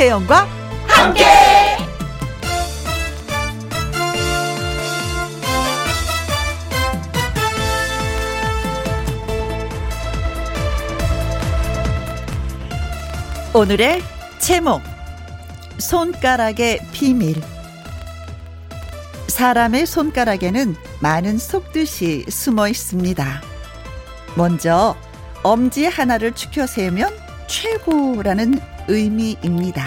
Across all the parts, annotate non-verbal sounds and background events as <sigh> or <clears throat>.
김혜영과 함께. 오늘의 제목 손가락의 비밀 사람의 손가락에는 많은 속뜻이 숨어 있습니다. 먼저 엄지 하나를 축혀 세우면 최고라는 의미입니다.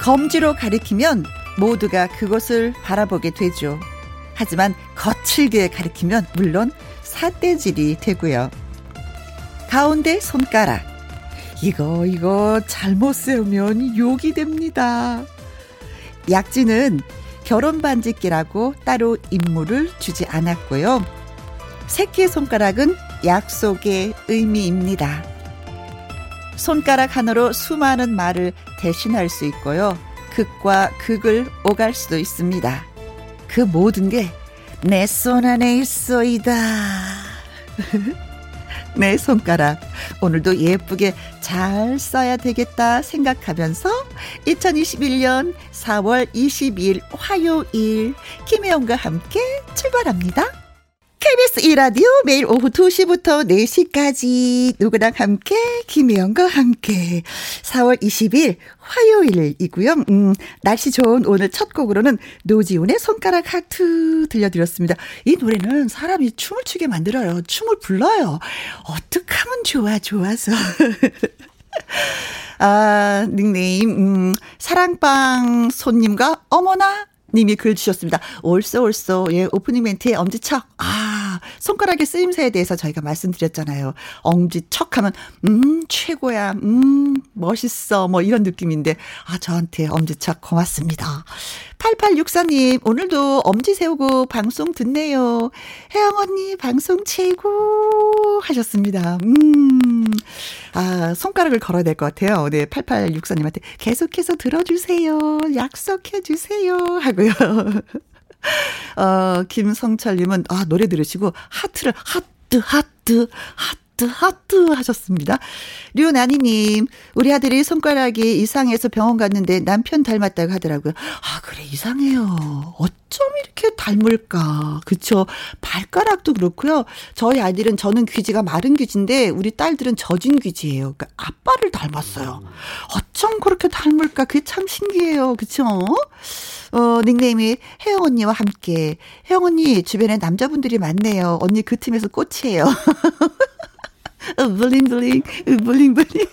검지로 가리키면 모두가 그것을 바라보게 되죠. 하지만 거칠게 가리키면 물론 사대질이 되고요. 가운데 손가락. 이거, 이거 잘못 세우면 욕이 됩니다. 약지는 결혼 반지끼라고 따로 임무를 주지 않았고요. 새끼 손가락은 약속의 의미입니다. 손가락 하나로 수많은 말을 대신할 수 있고요. 극과 극을 오갈 수도 있습니다. 그 모든 게 내 손 안에 있어이다. <laughs> 내 손가락 오늘도 예쁘게 잘 써야 되겠다 생각하면서 2021년 4월 22일 화요일 김혜영과 함께 출발합니다. KBS 이라디오 매일 오후 2시부터 4시까지 누구랑 함께 김혜영과 함께 4월 20일 화요일이고요. 음, 날씨 좋은 오늘 첫 곡으로는 노지훈의 손가락 하트 들려드렸습니다. 이 노래는 사람이 춤을 추게 만들어요. 춤을 불러요. 어떡하면 좋아 좋아서. <laughs> 아, 닉네임, 음, 사랑방 손님과 어머나 님이 글 주셨습니다. 옳소, 옳소. 예, 오프닝 멘트에 엄지척. 아, 손가락의 쓰임새에 대해서 저희가 말씀드렸잖아요. 엄지척 하면, 음, 최고야. 음, 멋있어. 뭐 이런 느낌인데, 아, 저한테 엄지척 고맙습니다. 8864님, 오늘도 엄지 세우고 방송 듣네요. 혜영 언니, 방송 최고 하셨습니다. 음, 아, 손가락을 걸어야 될 것 같아요. 네, 8864님한테 계속해서 들어주세요. 약속해주세요. 하고요. <laughs> 어, 김성철님은, 아, 노래 들으시고, 하트를, 하트, 하트, 하트. 하트, 하트 하셨습니다. 류나니님, 우리 아들이 손가락이 이상해서 병원 갔는데 남편 닮았다고 하더라고요. 아, 그래, 이상해요. 어쩜 이렇게 닮을까. 그쵸. 발가락도 그렇고요. 저희 아이들은 저는 귀지가 마른 귀지인데 우리 딸들은 젖은 귀지예요. 그러니까 아빠를 닮았어요. 어쩜 그렇게 닮을까. 그게 참 신기해요. 그쵸. 어, 닉네임이 혜영 언니와 함께. 혜영 언니, 주변에 남자분들이 많네요. 언니 그 팀에서 꽃이에요. <laughs> 블링블링, 블링블링.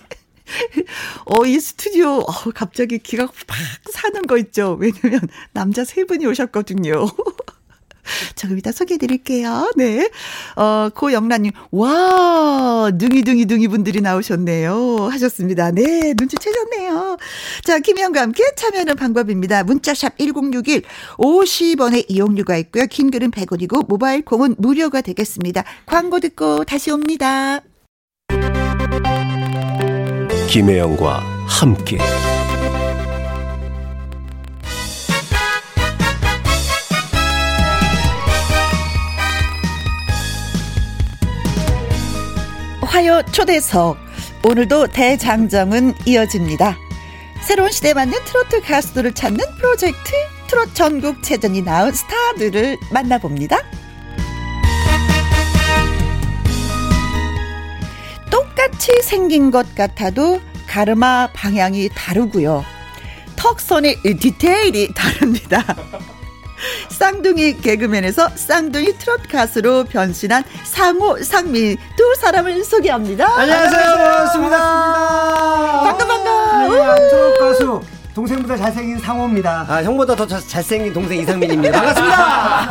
어, 이 스튜디오, 어, 갑자기 기가 팍 사는 거 있죠. 왜냐면 남자 세 분이 오셨거든요. <laughs> 조금 이따 소개해 드릴게요. 네. 어, 고영란님, 와, 둥이둥이 둥이 분들이 나오셨네요. 하셨습니다. 네, 눈치채셨네요. 자, 김혜영과 함께 참여하는 방법입니다. 문자샵 1061, 50원의 이용료가 있고요. 긴 글은 100원이고, 모바일 콩은 무료가 되겠습니다. 광고 듣고 다시 옵니다. 김혜영과 함께 화요 초대석 오늘도 대장정은 이어집니다. 새로운 시대에 맞는 트로트 가수들을 찾는 프로젝트 트롯 전국 체전이 나온 스타들을 만나봅니다. 똑같이 생긴 것 같아도 가르마 방향이 다르고요. 턱선의 디테일이 다릅니다. <laughs> 쌍둥이 개그맨에서 쌍둥이 트롯 가수로 변신한 상호 상미 두 사람을 소개합니다. 안녕하세요. 반갑습니다. 반가 반가. 네, 트롯 가수 동생보다 잘생긴 상호입니다. 아, 형보다 더 자, 잘생긴 동생 이상민입니다. 반갑습니다.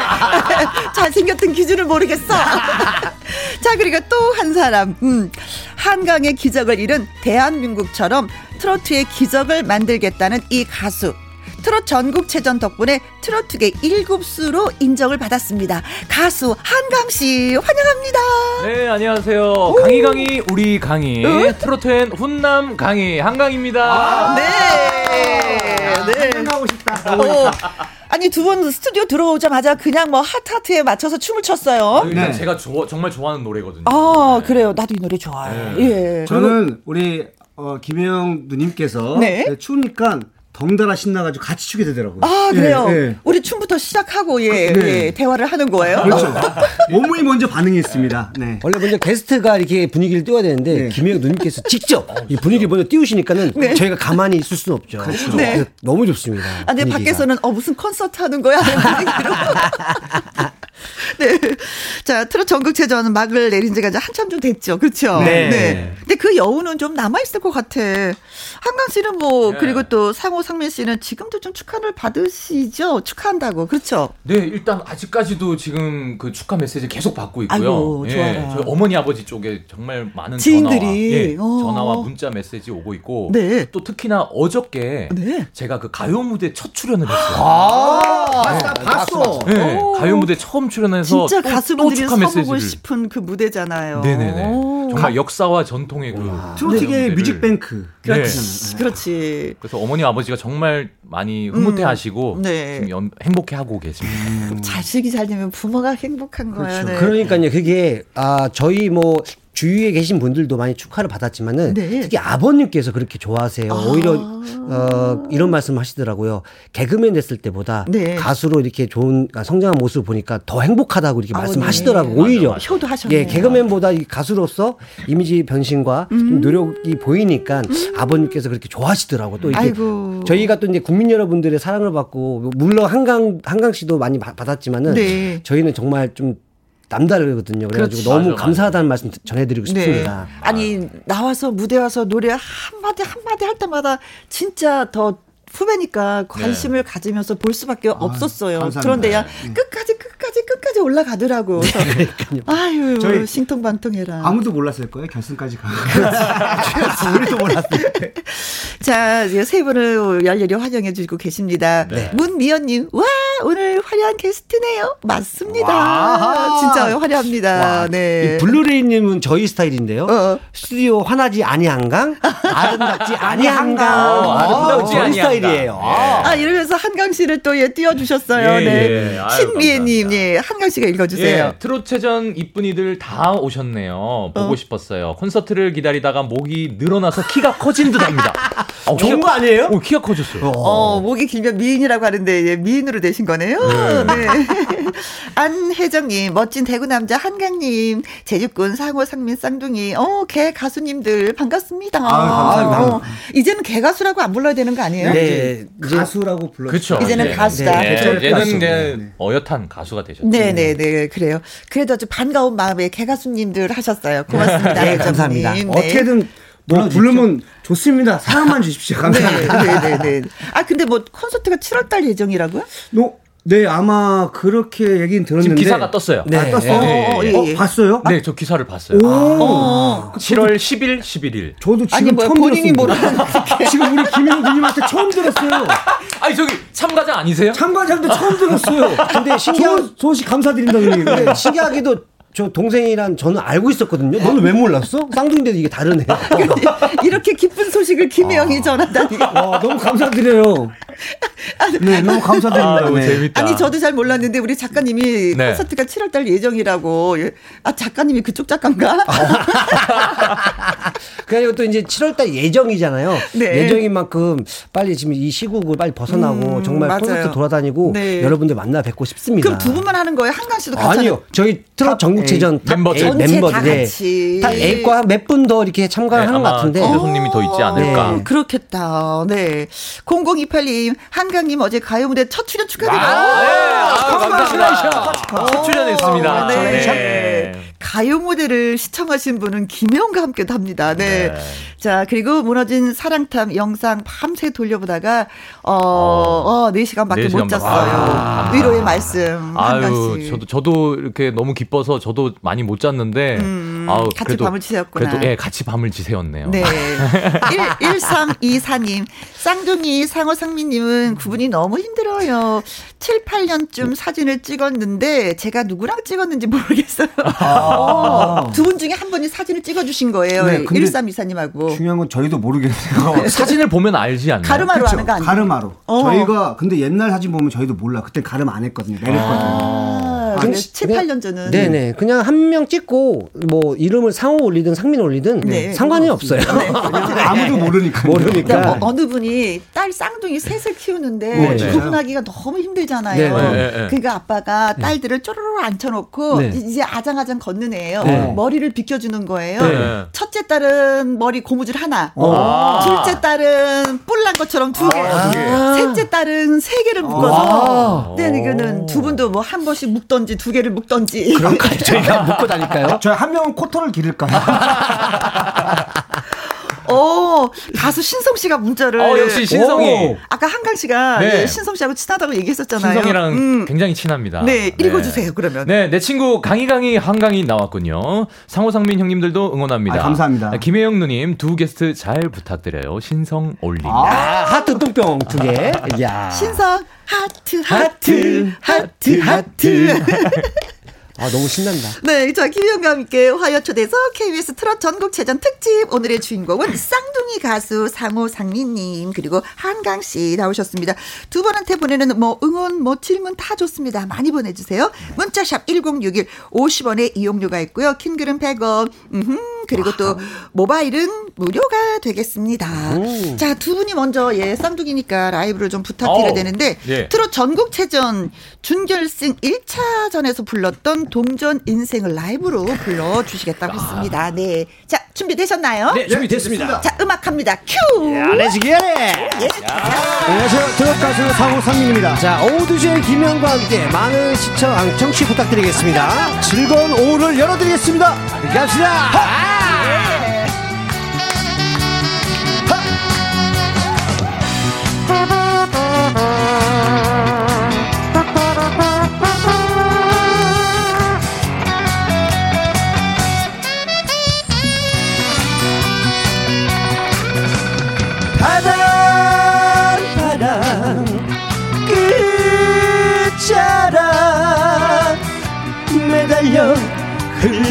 <laughs> 잘생겼던 기준을 모르겠어. <laughs> 자, 그리고 또 한 사람, 음, 한강의 기적을 잃은 대한민국처럼 트로트의 기적을 만들겠다는 이 가수. 트롯 전국체전 덕분에 트로트계 1급수로 인정을 받았습니다. 가수 한강 씨 환영합니다. 네, 안녕하세요. 강희 강희 우리 강희 응? 트로트엔 훈남 강희 한강입니다. 아, 네. 네. 하고 싶다. 어, 아니 두 분 스튜디오 들어오자마자 그냥 뭐 하트하트에 맞춰서 춤을 췄어요. 아, 일단 네. 제가 조- 정말 좋아하는 노래거든요. 아 그래요. 나도 이 노래 좋아해. 예. 저는 우리 어, 김혜영 누님께서 네. 네, 추우니까 덩달아 신나가지고 같이 추게 되더라고요. 아, 그래요? 예, 예. 우리 춤부터 시작하고, 예, 네. 예, 대화를 하는 거예요? 그렇죠. <laughs> 몸이 먼저 반응했습니다. 네. 원래 먼저 게스트가 이렇게 분위기를 띄워야 되는데 네. 김혜영 누님께서 직접 이 분위기를 먼저 띄우시니까는 저희가 가만히 있을 수는 없죠. 네. 그래서 너무 좋습니다. 아, 근데 분위기가. 밖에서는 어 무슨 콘서트 하는 거야? <laughs> 네. 자, 트롯 전국체전 막을 내린 지가 이제 한참 좀 됐죠. 그렇죠? 네. 근데 그 여운은 좀 남아 있을 것 같아. 한강 씨는 뭐 네. 그리고 또 상호 상민 씨는 지금도 좀 축하를 받으시죠? 축하한다고. 그렇죠? 네, 일단 아직까지도 지금 그 축하 메시지 계속 받고 있고요. 아이고, 예. 저희 어머니 아버지 쪽에 정말 많은 지인들이. 전화와, 예, 어. 전화와 문자 메시지 오고 있고 네. 또 특히나 어저께 네. 제가 그 가요 무대 첫 출연을 했어요. 봤어, 봤어. 네, 오. 가요 무대 처음 출연해서 진짜 또, 가수분들이 또 축하 서보고 메시지를 싶은 그 무대잖아요. 네 네네. 오. 정말 역사와 전통의 그 트로트계 무대를- 뮤직뱅크. 그렇지. 그렇지. 그래서 어머니 아버지가 정말 많이 흐뭇해하시고 음. 네. 지금 연- 행복해하고 계십니다. 자식이 잘 되면 부모가 행복한 거예요. 네. 그러니까요. 그게 아 저희 뭐 주위에 계신 분들도 많이 축하를 받았지만은 네. 특히 아버님께서 그렇게 좋아하세요. 오히려 어 이런 말씀 하시더라고요. 개그맨 됐을 때보다 네. 가수로 이렇게 좋은 아, 성장한 모습을 보니까 더 행복하다고 이렇게 아버님. 말씀하시더라고요. 맞아, 오히려 맞아. 효도 하셨네요. 예, 개그맨보다 이 가수로서 이미지 변신과 음. 좀 노력이 보이니까 아버님께서 그렇게 좋아하시더라고. 또 이렇게 아이고. 저희가 또 이제 국민 여러분들의 사랑을 받고 물론 한강 한강 씨도 많이 받- 받았지만은 네. 저희는 정말 좀 남다르거든요. 그래가지고 그렇지. 너무 맞아, 맞아. 감사하다는 말씀 전해드리고 싶습니다. 네. 아니 나와서 무대 와서 노래 한 마디 한 마디 할 때마다 진짜 더 후배니까 관심을 가지면서 볼 수밖에 없었어요. 감사합니다. 그런데 야 네. 끝까지 끝까지 끝까지 올라가더라고. 그래서 아유 저희 신통방통해라. 아무도 몰랐을 거예요. 결승까지 가. <laughs> 우리도 몰랐어요. <laughs> 자, 이제 세 분을 열렬히 환영해 주고 계십니다. 문미연님, 와, 오늘 화려한 게스트네요. 맞습니다. 진짜 화려합니다. 네. 이 블루레이님은 저희 스타일인데요. 어. 스튜디오 화나지 아니한강, 아름답지 아니한강. 어, 아름답지 저희 아니한강. 스타일이에요. 예. 아, 이러면서 한강 씨를 또 예, 띄워주셨어요. 예, 네. 예. 신미애님. 예, 한강 씨가 읽어주세요. 예, 트롯체전 이쁜이들 다 오셨네요. 보고 어. 싶었어요. 콘서트를 기다리다가 목이 늘어나서 키가 커진 듯 합니다. 어, <laughs> 좋은 거 아니에요? 어, 키가 커졌어요. 어, 목이 길면 미인이라고 하는데, 예, 미인으로 되신 거네요. 네. <laughs> 안혜정님, 멋진 대구 남자 한강님, 제주꾼 상호 상민 쌍둥이, 어, 개 가수님들, 반갑습니다. 감사합니다. 어, 이제는 개 가수라고 안 불러야 되는 거 아니에요? 네. 이제 가수라고 불러. 그렇죠. 이제는 네. 가수다. 네. 이제는 가수. 이제 네. 어엿한 가수가 되셨죠. 네네 네, 그래요. 그래도 아주 반가운 마음에 개가수님들 하셨어요. 고맙습니다. <laughs> 네. 감사합니다. 네. 어떻게든 뭐 부르면 좋습니다. 사랑만 주십시오. 감사합니다. 네네네. 아, 근데 뭐 콘서트가 7월달 예정이라고요? 너, 네, 아마 그렇게 얘기는 들었는데. 지금 기사가 떴어요. 네. 아, 떴어? 네. 어, 예, 어, 예. 봤어요? 네, 저 기사를 봤어요. 어. 7월 10일, 11일. 저도 지금 아니, 뭐야, 처음 본인이 들었습니다. <laughs> 지금 우리 김혜영 누님한테 처음 들었어요. <laughs> 아니, 저기 참가자 아니세요? 참가자인데 처음 들었어요. 근데 신기한 소식 감사드린다, 누님. 근데 신기하게도 저 동생이란 저는 알고 있었거든요. 너는 왜 몰랐어? 쌍둥이인데도 이게 다르네. <laughs> 이렇게 기쁜 소식을 김혜영이 전한다니. 와, 너무 감사드려요. 네, 너무 감사드립니다. 아유, 네. 재밌다. 아니 저도 잘 몰랐는데 우리 작가님이 네. 콘서트가 7월달 예정이라고. 예. 아 작가님이 그쪽 작가인가? <laughs> 그리고 또 이제 7월달 예정이잖아요. 네. 예정인 만큼 빨리 지금 이 시국을 빨리 벗어나고 음, 정말 맞아요. 콘서트 돌아다니고 네. 여러분들 만나 뵙고 싶습니다. 그럼 두 분만 하는 거예요? 한강 씨도 같이 아니요. 저희 트롯 전국체전 탑 멤버들. 멤버들 네. 같이. 다 에잇과 몇분 더 이렇게 참가를 네, 하는 것 같은데 어. 손님이 더 있지 않을까. 네, 그렇겠다. 네. 0028님, 한 강님 어제 가요 무대 첫 출연 축하드립니다. 아, 네. 아, 감사합니다. 첫 출연했습니다. 네. 네. 가요 무대를 시청하신 분은 김영과 함께도 합니다. 네. 네. 자, 그리고 무너진 사랑탐 영상 밤새 돌려보다가, 어, 어, 4시간밖에 네못 시간밖에. 잤어요. 아유, 위로의 말씀. 아유, 씨. 저도 저도 이렇게 너무 기뻐서 저도 많이 못 잤는데 아우 음, 같이 그래도 밤을 지새웠구나. 그래도 예, 같이 밤을 지새웠네요. 네. <laughs> 1, 1324님, 쌍둥이 상호 상민님은 구분이 너무 힘들어요. 7, 8년쯤 사진을 찍었는데 제가 누구랑 찍었는지 모르겠어요. 두 분 중에 한 분이 사진을 찍어주신 거예요. 네, 근데 1324님하고. 중요한 건 저희도 모르겠어요. <laughs> 사진을 보면 알지 않나요? 가르마로 그쵸? 하는 거 아니에요? 가르마로. 어. 저희가 근데 옛날 사진 보면 저희도 몰라. 그때 가름 안 했거든요. 내렸거든요. 아, 그 7, 그냥- 8년 전은. 네네. 그냥 한 명 찍고 뭐 이름을 상호 올리든 상민 올리든 네. 상관이 없어요. <laughs> 아무도 모르니까. 모르니까. 그러니까 뭐 어느 분이 딸 쌍둥이 셋을 키우는데 네. 구분하기가 너무 힘들잖아요. 네, 네, 네, 네. 그러니까 아빠가 딸들을 쪼르르 앉혀놓고 네. 이제 아장아장 걷는 애예요. 네. 머리를 비켜주는 거예요. 네. 첫째 딸은 머리 고무줄 하나, 아. 둘째 딸은 뿔난 것처럼 두 개, 두 개. 셋째 딸은 세 개를 아. 묶어서. 네, 이거는 두 분도 뭐 한 번씩 묶던 지 두 개를 묶던지. 그럴까요? 저희가 묶고 다닐까요? 저희 한 명은 코털을 기를까요? <laughs> 어, 가수 신성 씨가 문자를. 어, 역시 신성이. 오. 아까 한강 씨가 네. 예, 신성 씨하고 친하다고 얘기했었잖아요. 신성이랑 음. 굉장히 친합니다. 네, 읽어주세요, 그러면. 네, 내 친구 강희강이 한강이 나왔군요. 상호상민 형님들도 응원합니다. 아, 감사합니다. 김혜영 누님 두 게스트 잘 부탁드려요. 신성 올림. 아, 하트 똥뿅 두 개. 야. 신성, 하트, 하트, 하트, 하트. 아, 너무 신난다. 네, 자, 김혜영과 함께 화요 초대서 KBS 트롯 전국체전 특집. 오늘의 주인공은 쌍둥이 가수 상호 상민님, 그리고 한강씨 나오셨습니다. 두 분한테 보내는 뭐 응원, 뭐 질문 다 좋습니다. 많이 보내주세요. 문자샵 1061, 50원의 이용료가 있고요. 킹글은 100원, 음흠, 그리고 또 모바일은 무료가 되겠습니다. 자, 두 분이 먼저 예, 쌍둥이니까 라이브를 좀 부탁드려야 어, 되는데, 예. 트롯 전국체전 준결승 1차전에서 불렀던 동전 인생을 라이브로 불러 주시겠다고 했습니다. 네. 자, 준비되셨나요? 네, 준비됐습니다. 자, 음악 합니다. 큐! 레지기에 안녕하세요. 트롯 가수 상호 상민입니다. 자, 오두주의 김영과 함께 많은 시청, 아, 청취 부탁드리겠습니다. 즐거운 오후를 열어드리겠습니다. 갑시다!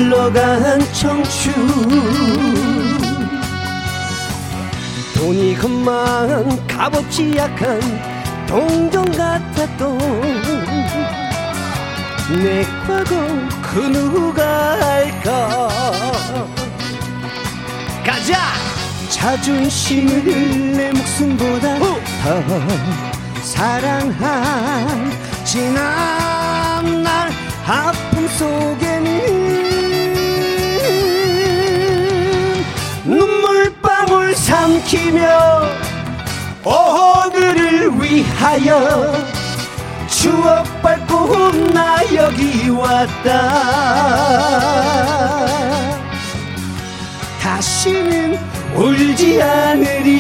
흘러간 청춘. 돈이 그만 값없이 약한 동전 같았던 내 과거 그 누가 알까? 가자! 자존심을 내 목숨보다 더 사랑한 지난 날 아픔 속에는 눈물방울 삼키며 오늘을 위하여 추억 밟고 나 여기 왔다. 다시는 울지 않으리.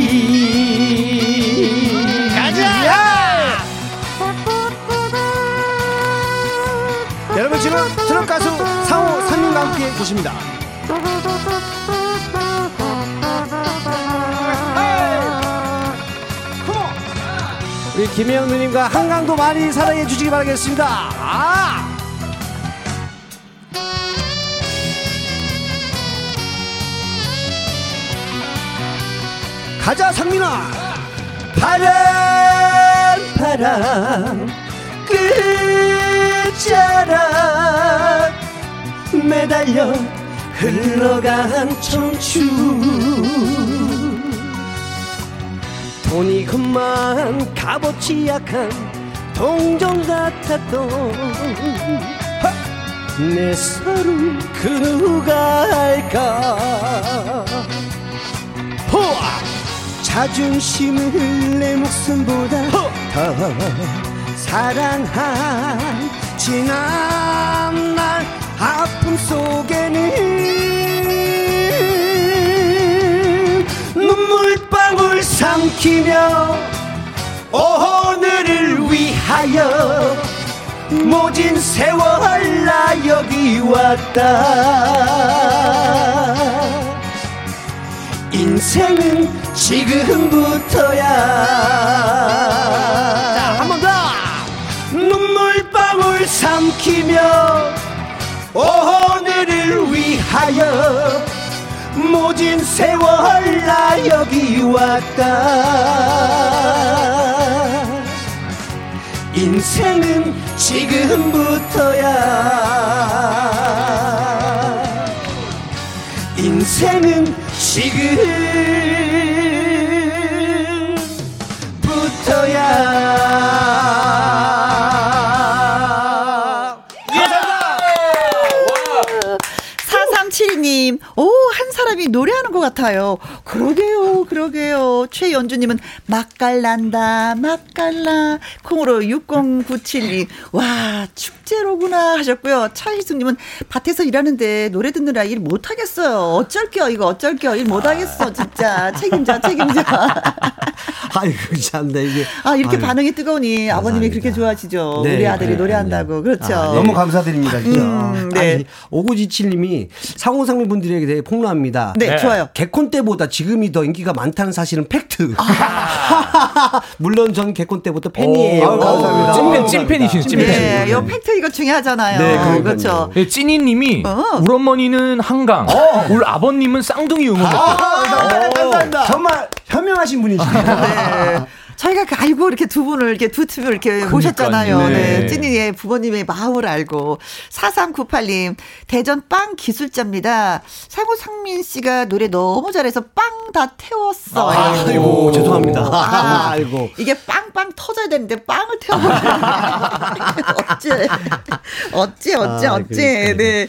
가자! <laughs> 여러분 지금 트롯 가수 상호 상민과 함께 계십니다. 김혜영 누님과 한강도 많이 사랑해 주시기 바라겠습니다. 아! 가자 상민아! 바람 바람 끝자락 매달려 흘러간 청춘 돈이 그만 값없이 약한 동전 같았던 하! 내 서로 그 누가 알까! 자존심을 내 목숨보다 더 사랑한 지난 날 아픔 속에는 삼키며 오늘을 위하여 모진 세월 나 여기 왔다. 인생은 지금부터야. 한번 더. 눈물방울 삼키며 오늘을 위하여 모진 세월 나 여기 왔다. 인생은 지금부터야. 인생은 지금부터야 4372님, 오, 한 사람이 노래하는 것 같아요. 그러게요, 그러게요. 최연주님은 맛깔난다, 맛깔나. 콩으로 6097님, 와, 축 제로구나 하셨고요. 차희숙님은 밭에서 일하는데 노래 듣느라 일 못하겠어요. 어쩔게요, 이거 어쩔게요. 일 못하겠어, 진짜. 책임져, 책임져. <laughs> 아이고 참네 이게 아, 이렇게 아유. 반응이 뜨거우니 아버님이 감사합니다. 그렇게 좋아하시죠. 네, 우리 아들이 네, 노래한다고. 그렇죠. 아, 너무 감사드립니다, 진짜. 음, 네. 아니, 오구지칠님이 상호상미 분들에게 대해 폭로합니다. 네, 네. 좋아요. 개콘 때보다 지금이 더 인기가 많다는 사실은 팩트. <laughs> 물론 전 개콘 때부터 팬이에요. 아유, 감사합니다. 찐팬, 어, 찐팬이신 찐팬. 네, 이 팩트 이거 중요하잖아요. 네. 그렇죠. 네, 찐이님이 어. 우리 어머니는 한강, 우리 아버님은 쌍둥이 응원했대요. 감사합니다. 정말 현명하신 분이시네요. 네. 저희가 그 알고 이렇게 두 분을 이렇게 두 팀을 이렇게 모셨잖아요. 네. 네. 찐이의 부모님의 마음을 알고. 4398님, 대전 빵 기술자입니다. 사고 상민 씨가 노래 너무 잘해서 빵 다 태웠어요. 아이고 죄송합니다. 아, 아이고. 이게 빵빵 터져야 되는데 빵을 태워버려. <laughs> 어째. 어째, 어째, 아, 어째. 그러니까요. 네.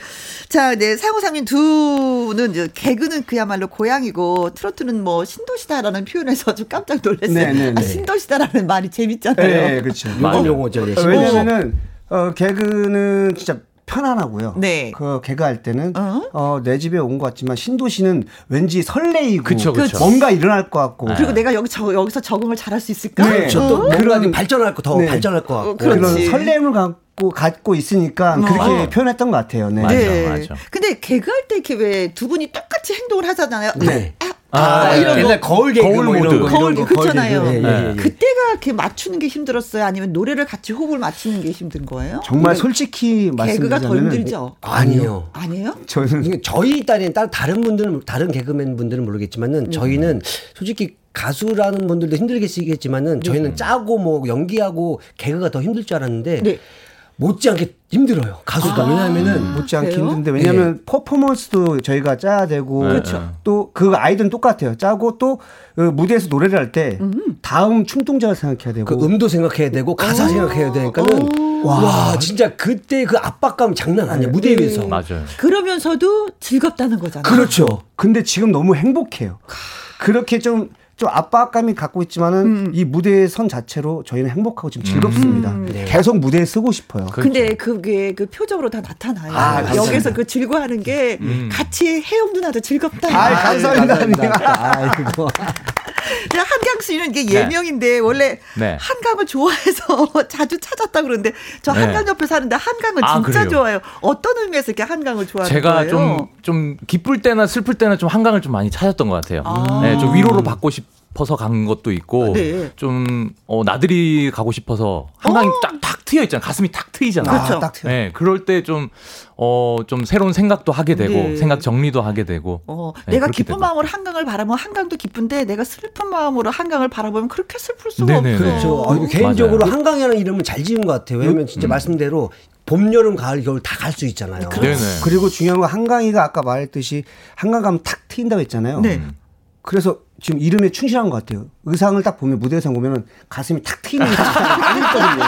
자, 네. 상호상민 두는 이제 개그는 그야말로 고향이고 트로트는 뭐 신도시다라는 표현에서 좀 깜짝 놀랐어요. 네, 네, 아, 네. 신도시다라는 말이 재밌잖아요. 네, 그렇죠. 용어죠. 네. 왜냐면은 어, 개그는 진짜 편안하고요. 네. 그 개그 할 때는 어? 어, 내 집에 온 것 같지만 신도시는 왠지 설레이고 그쵸, 그쵸. 뭔가 일어날 것 같고 그리고 내가 여기 저, 여기서 적응을 잘할 수 있을까? 네. 그렇죠. 또 뭔가 그런- 발전할 거더 네. 발전할 것 같고. 어. 그런 설렘을 갖고 갖고 있으니까 그렇게 표현했던 것 같아요. 네. 맞아, 네. 맞아. 근데 개그할 때 이렇게 왜 두 분이 똑같이 행동을 하잖아요. 네. 아, 아, 아, 네. 이런 거. 옛날 거울 개그 거울 뭐 이런 모드. 거, 거울 개그 그렇잖아요. 개그. 예, 예, 예. 그때가 이렇게 맞추는 게 힘들었어요? 아니면 노래를 같이 호흡을 맞추는 게 힘든 거예요? 정말 솔직히 개그가 더 힘들죠? 아니요. 아니에요? 저는 저희 딸이 다른 다른 분들은 다른 개그맨 분들은 모르겠지만은 네. 저희는 솔직히 가수라는 분들도 힘들겠지만은 저희는 짜고 뭐 연기하고 개그가 더 힘들 줄 알았는데 네. 못지않게 힘들어요 가수도 왜냐하면은 못지않게 그래요? 힘든데. 왜냐하면 퍼포먼스도 저희가 짜야 되고 그렇죠. 또그 아이들은 똑같아요. 짜고 또 그 무대에서 노래를 할 때 다음 춤 동작을 생각해야 되고. 그 음도 생각해야 되고 가사 생각해야 되니까는 와, 진짜 그때 그 압박감 장난 아니야 무대 위에서. 맞아요. 그러면서도 즐겁다는 거잖아요. 그렇죠. 근데 지금 너무 행복해요. 그렇게 좀, 좀 압박감이 갖고 있지만은 음. 이 무대의 선 자체로 저희는 행복하고 지금 즐겁습니다. 네. 계속 무대에 쓰고 싶어요. 근데 그게 그 표정으로 다 나타나요. 아. 여기서 그 즐거워하는 게 같이 혜영 누나도 즐겁다. 아이, 감사합니다. 아이고 그냥 한강 씨는 이게 네. 예명인데 원래 네. 한강을 좋아해서 <laughs> 자주 찾았다 그러는데 저 네. 한강 옆에 사는데 한강은 아, 진짜 그래요? 좋아요. 어떤 의미에서 이렇게 한강을 좋아하는 제가 거예요? 좀, 좀 기쁠 때나 슬플 때나 좀 한강을 좀 많이 찾았던 것 같아요. 아. 네, 좀 위로를 받고 싶 어서 간 것도 있고, 네. 좀, 어, 나들이 가고 싶어서 한강이 어. 딱, 탁 트여 있잖아요. 가슴이 탁 트이잖아요. 그렇죠. 딱 튀어. 네, 그럴 때 좀, 어, 좀 새로운 생각도 하게 되고, 네. 생각 정리도 하게 되고. 어, 네, 내가 기쁜 되더라고요. 마음으로 한강을 바라보면 한강도 기쁜데 내가 슬픈 마음으로 한강을 바라보면 그렇게 슬플 수가 네네. 없어. 그렇죠 아, 이거 개인적으로 한강이라는 이름은 잘 지은 것 같아요 왜냐면 진짜 말씀대로 봄 여름 가을 겨울 다 갈 수 있잖아요 네네. 그리고 중요한 건 한강이가 아까 말했듯이 한강 가면 탁 트인다고 했잖아요. 네. 그래서 지금 이름에 충실한 것 같아요. 의상을 딱 보면 무대 의상 보면은 가슴이 탁 트이는 <laughs> 입거든요.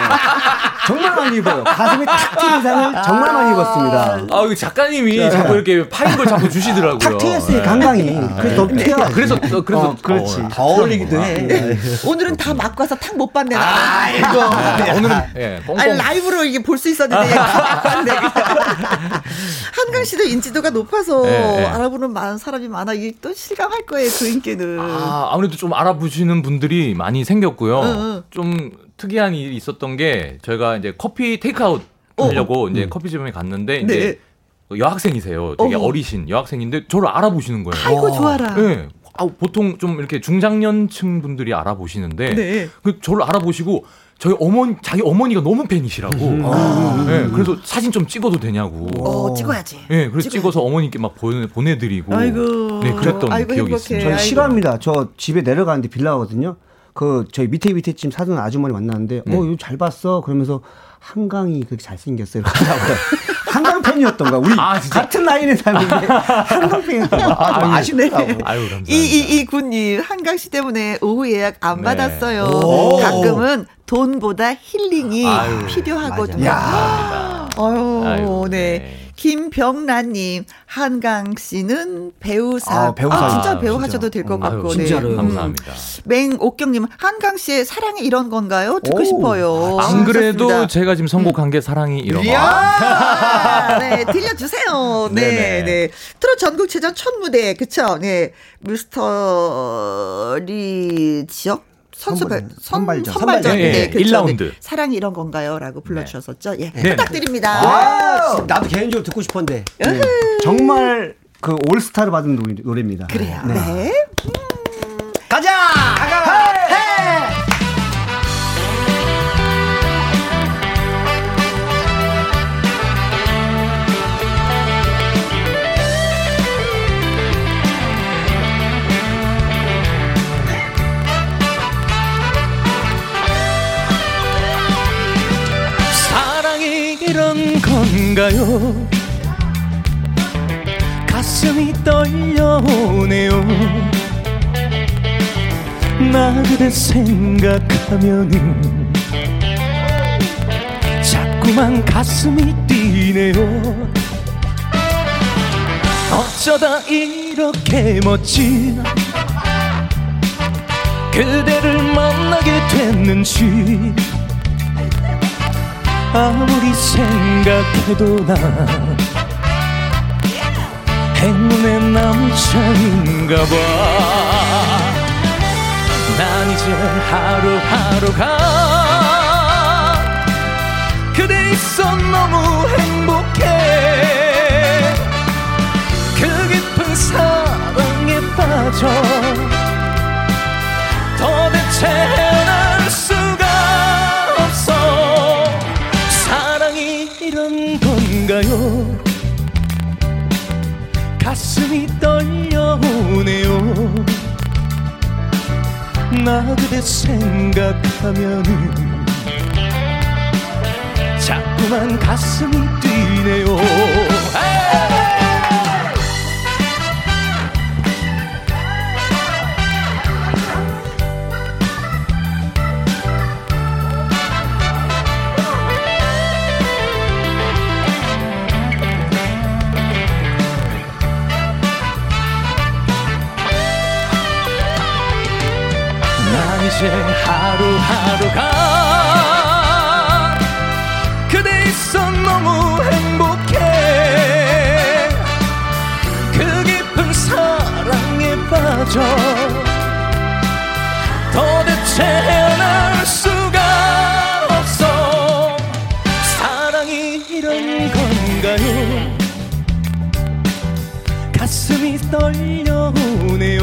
정말 많이 입어요. 가슴이 탁 트이는 의상을 정말 많이 입었습니다. 아, 이 작가님이 자꾸 이렇게 파인 걸 자꾸 주시더라고요. 탁 트였으니 네. 강강이. 그래서 더 튀어. 그래서, 어, 그래서, 어, 그렇지. 어, 더 어울리기도 해 네. 오늘은 다 맞고 와서 탁 못 봤네. 나. 아이고 네, 오늘은, 예, 꽁꽁. 아니 라이브로 이게 볼 수 있었는데 다 왔네. <laughs> 한강 씨도 인지도가 높아서 네, 네. 알아보는 많은 사람이 많아. 이게 또 실감할 거예요 그 인기는. 아, 아무래도 좀 알아보시는 분들이 많이 생겼고요. 응. 좀 특이한 일이 있었던 게 저희가 이제 커피 테이크아웃 하려고 이제 커피점에 갔는데 어. 네. 이제 여학생이세요. 되게 어머. 어리신 여학생인데 저를 알아보시는 거예요. 아이고 좋아라. 네. 아, 보통 좀 이렇게 중장년층 분들이 알아보시는데 네. 그 저를 알아보시고 저희 어머니 자기 어머니가 너무 팬이시라고. 네, 그래서 사진 좀 찍어도 되냐고. 어 찍어야지. 네, 그래서 찍어야지. 찍어서 어머니께 막 보내, 보내드리고. 아이고. 네, 그랬던 아이고, 기억이 행복해. 있습니다. 저는 아이고. 싫어합니다. 저 집에 내려가는데 빌라거든요. 그 저희 밑에 밑에 집 사는 아주머니 만났는데 네. 어 이거 잘 봤어 그러면서 한강이 그렇게 잘생겼어요. 이렇게 <laughs> 하더라고요. 한강 팬이었던 거야. 우리 아, 진짜? 같은 라인에 사는데 한강 팬이었던 거야. 아, 좀 아쉽더라고. 아유, 감사합니다. 이이이 군님 한강 씨 때문에 오후 예약 안 네. 받았어요. 오. 가끔은 돈보다 힐링이 아유, 필요하거든요. 아유, 아유, 네. 네. 김병란님, 한강 씨는 배우상. 아, 배우상. 진짜 아, 배우 진짜. 하셔도 될것 어, 같고. 아유, 네. 진짜로요. 감사합니다. 맹옥경님, 한강 씨의 사랑이 이런 건가요? 듣고 오. 싶어요. 안 그래도. 제가 지금 선곡한 게 사랑이 이런 거. 아, <laughs> 네, 들려주세요. 네, 네네. 네. 트롯 전국체전 첫 무대, 그쵸? 네. 미스터리 지역? 선수 발, 선발- 선, 선발전. 선발전. 예, 예, 네, 그쵸? 1라운드. 네. 사랑이 이런 건가요? 라고 불러주셨었죠. 예. 네. 부탁드립니다. 아, 나도 개인적으로 듣고 싶었는데. 네. 정말 그 올스타를 받은 노래, 노래입니다. 그래요. 네. 네. 가자! 건가요? 가슴이 떨려오네요. 나 그대 생각하면은 자꾸만 가슴이 뛰네요. 어쩌다 이렇게 멋진 그대를 만나게 됐는지 아무리 생각해도 나 행운의 남자인가 봐. 난 이제 하루하루가 그대 있어 너무 행복해. 그 깊은 사랑에 빠져 도대체 가슴이 떨려오네요. 나 그대 생각하면은 자꾸만 가슴이 뛰네요 이제 하루하루가 그대 있어 너무 행복해. 그 깊은 사랑에 빠져 도대체 헤어날 수가 없어. 사랑이 이런 건가요? 가슴이 떨려오네요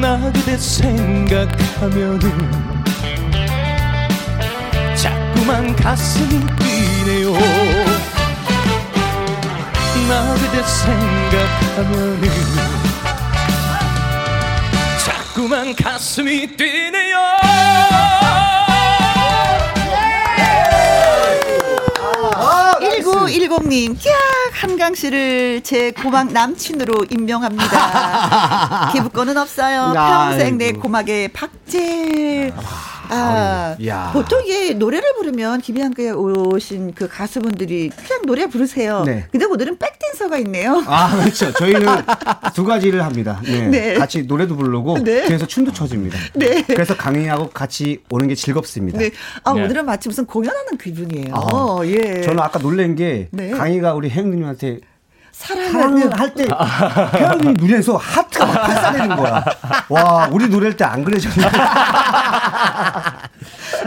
나 그대 생각하면은 자꾸만 가슴이 뛰네요. 나 그대 생각하면은 자꾸만 가슴이 뛰네요. 1910님, 야 한강 씨를 제 고막 남친으로 임명합니다. <laughs> 기부권은 없어요. 평생 내. 고막에 박제. 아, 야. 보통 이게 노래를 부르면 김희한국에 오신 그 가수분들이 그냥 노래 부르세요. 네. 근데 오늘은 백댄서가 있네요. 아, 그렇죠. 저희는 <laughs> 두 가지를 합니다. 네. 네. 같이 노래도 부르고 네. 뒤에서 춤도 춰줍니다. 네. 그래서 강희하고 같이 오는 게 즐겁습니다. 네. 아, 네. 오늘은 마치 무슨 공연하는 기분이에요. 아, 예. 저는 아까 놀란 게 네. 강희가 우리 혜영님한테 사랑하는 사랑을 할때 혜영님 눈에서 하트가 막 발사되는 거야. 와, 우리 노래할 때 안 그러셨나? <laughs>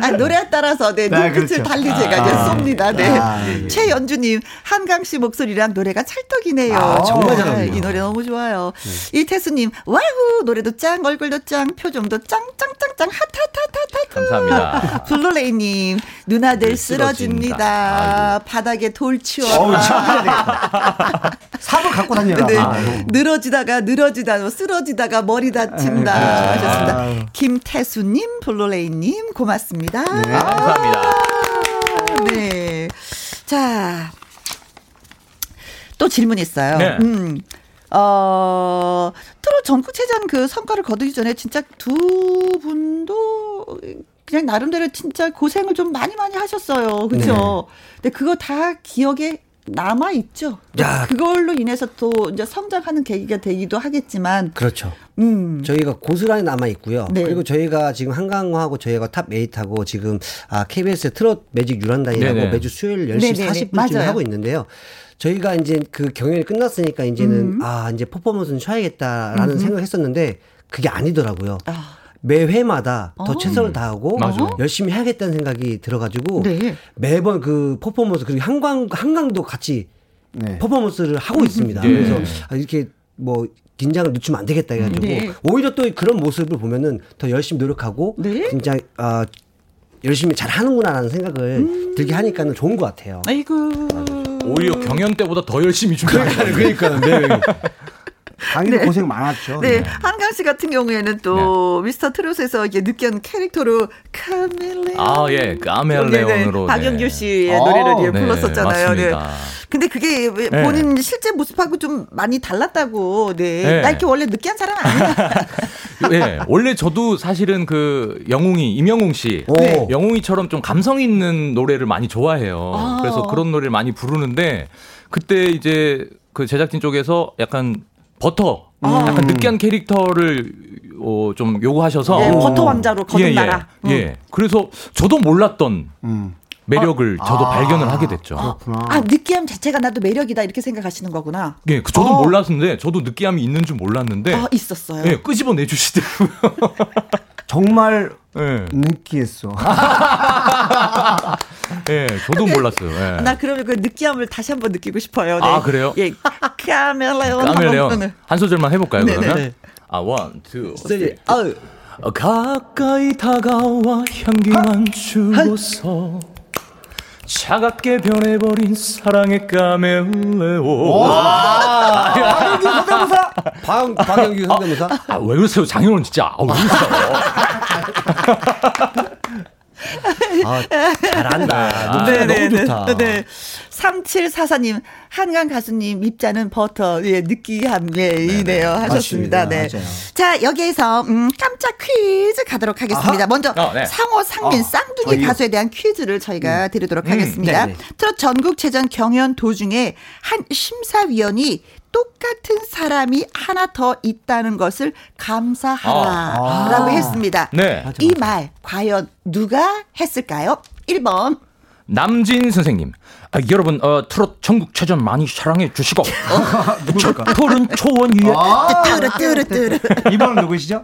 아, 노래에 따라서 네, 네, 눈빛을 그렇죠. 달리 제가 이제 아. 쏩니다. 네. 아, 예. 최연주님, 한강 씨 목소리랑 노래가 찰떡이네요. 아, 정말 아, 잘하네요. 이 노래 너무 좋아요. 이태수님, 와우! 노래도 짱, 얼굴도 짱, 표정도 짱, 짱, 짱, 짱, 핫핫핫핫핫. 감사합니다. <laughs> 블루레이님, 누나들 네, 쓰러집니다. 바닥에 돌 어우. 진짜 되겠다. <laughs> 삽을 갖고 다녀라. 네. 아, 늘어지다가 늘어지다 쓰러지다가 머리 다친다 아, 하셨습니다. 아유. 김태수님, 블루레이님 고맙습니다. 감사합니다. 네. 자, 또 질문 있어요. 네. 음. 어, 트롯 전국체전 그 성과를 거두기 전에 진짜 두 분도 그냥 나름대로 진짜 고생을 좀 많이 많이 하셨어요. 그죠? 근데 그거 다 기억에 남아 있죠. 야. 그걸로 인해서 또 이제 성장하는 계기가 되기도 하겠지만, 그렇죠. 음. 저희가 고스란히 남아 있고요. 네. 그리고 저희가 지금 한강화하고 저희가 top 8하고 지금 아 KBS 트롯 매직유랑단이라고 네네. 매주 수요일 10시 네네네. 40분쯤에 맞아요. 하고 있는데요. 저희가 이제 그 경연이 끝났으니까 이제는 음. 아 이제 퍼포먼스는 쉬어야겠다라는 생각했었는데 그게 아니더라고요. 아. 매 회마다 더 어. 최선을 다하고 맞아. 열심히 해야겠다는 생각이 들어가지고 네. 매번 그 퍼포먼스 그리고 한강 한강도 같이 네. 퍼포먼스를 하고 있습니다. 네. 그래서 아, 이렇게 뭐 긴장을 늦추면 안 되겠다 해가지고 네. 오히려 또 그런 모습을 보면은 더 열심히 노력하고 네. 진짜 아 열심히 잘 하는구나라는 생각을 음. 들게 하니까는 좋은 것 같아요. 아이고. 오히려 경연 때보다 더 열심히 준비하는 그러니까 네. 당연히 고생 많았죠. 네, 한 강씨 같은 경우에는 네. 또 미스터 트롯에서 이제 느끼한 캐릭터로 카멜레온. 아, 예. 카멜레온으로, 네, 박영규 네. 씨의 어, 노래를 네, 불렀었잖아요. 네. 근데 그게 왜 네. 본인 실제 모습하고 좀 많이 달랐다고. 네. 네. 나 이렇게 원래 느끼한 사람 아니야. <laughs> 예, 원래 저도 사실은 그 영웅이 임영웅 씨, 네. 영웅이처럼 좀 감성 있는 노래를 많이 좋아해요. 아. 그래서 그런 노래를 많이 부르는데 그때 이제 그 제작진 쪽에서 약간 버터, 약간 느끼한 캐릭터를 어, 좀 요구하셔서 네, 버터 왕자로 거듭나라. 예, 예, 예. 그래서 저도 몰랐던 음. 매력을 저도 아. 발견을 하게 됐죠. 그렇구나. 아, 느끼함 자체가 나도 매력이다 이렇게 생각하시는 거구나. 예, 그 저도 어. 몰랐는데 저도 느끼함이 있는 줄 몰랐는데 아, 있었어요. 예, 끄집어 내주시더라고요. 정말 <laughs> 예, 느끼했어. <laughs> 예, 저도 몰랐어요. 예. 나 그러면 그 느끼함을 다시 한번 느끼고 싶어요. 네. 아, 그래요? 예. 카멜레온. 까멜레온 한번- 한 소절만 해볼까요 네, 그러면? 네, 네. 아 one, two, 네. 아유. 어, 가까이 다가와 향기만 주고서 차갑게 변해버린 사랑의 까멜레온 박영규 성대모사. 박 박영규 성대모사. 아, 왜 그러세요 장인어른 진짜 아, 왜 그러세요 <laughs> 아, 잘한다. 아, 노래 네, 너무 네, 좋다. 네, 네. 3744님, 한강 가수님 입자는 버터, 예, 느끼함이네요. 하셨습니다. 맞습니다. 네. 맞아요. 자, 여기에서, 음, 깜짝 퀴즈 가도록 하겠습니다. 먼저, 어, 네. 상호, 상민, 쌍둥이 어. 가수에 대한 퀴즈를 저희가 드리도록 하겠습니다. 네, 네. 트롯 전국체전 경연 도중에 한 심사위원이 똑같은 사람이 하나 더 있다는 것을 감사하라. 라고 했습니다. 네. 이 말 과연 누가 했을까요? 1번. 남진 선생님. 아, 여러분 어, 트롯 전국체전 많이 사랑해 주시고. <laughs> 누굴까? 푸른 초원 위에. 아, 뚜르 이번은 누구시죠?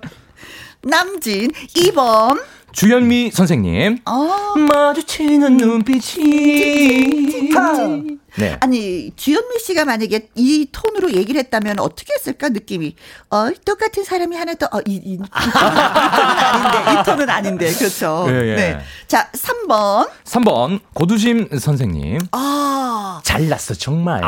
남진 2번. 주현미 선생님. 어. 마주치는 눈빛이 네 아니 주현미 씨가 만약에 이 톤으로 얘기를 했다면 어떻게 했을까 느낌이 어 똑같은 사람이 하나 더어이 이, 이, 이 톤은 아닌데 이 톤은 아닌데 그렇죠 예, 예. 네 자 3번 3번 고두심 선생님 아 잘났어 정말 야,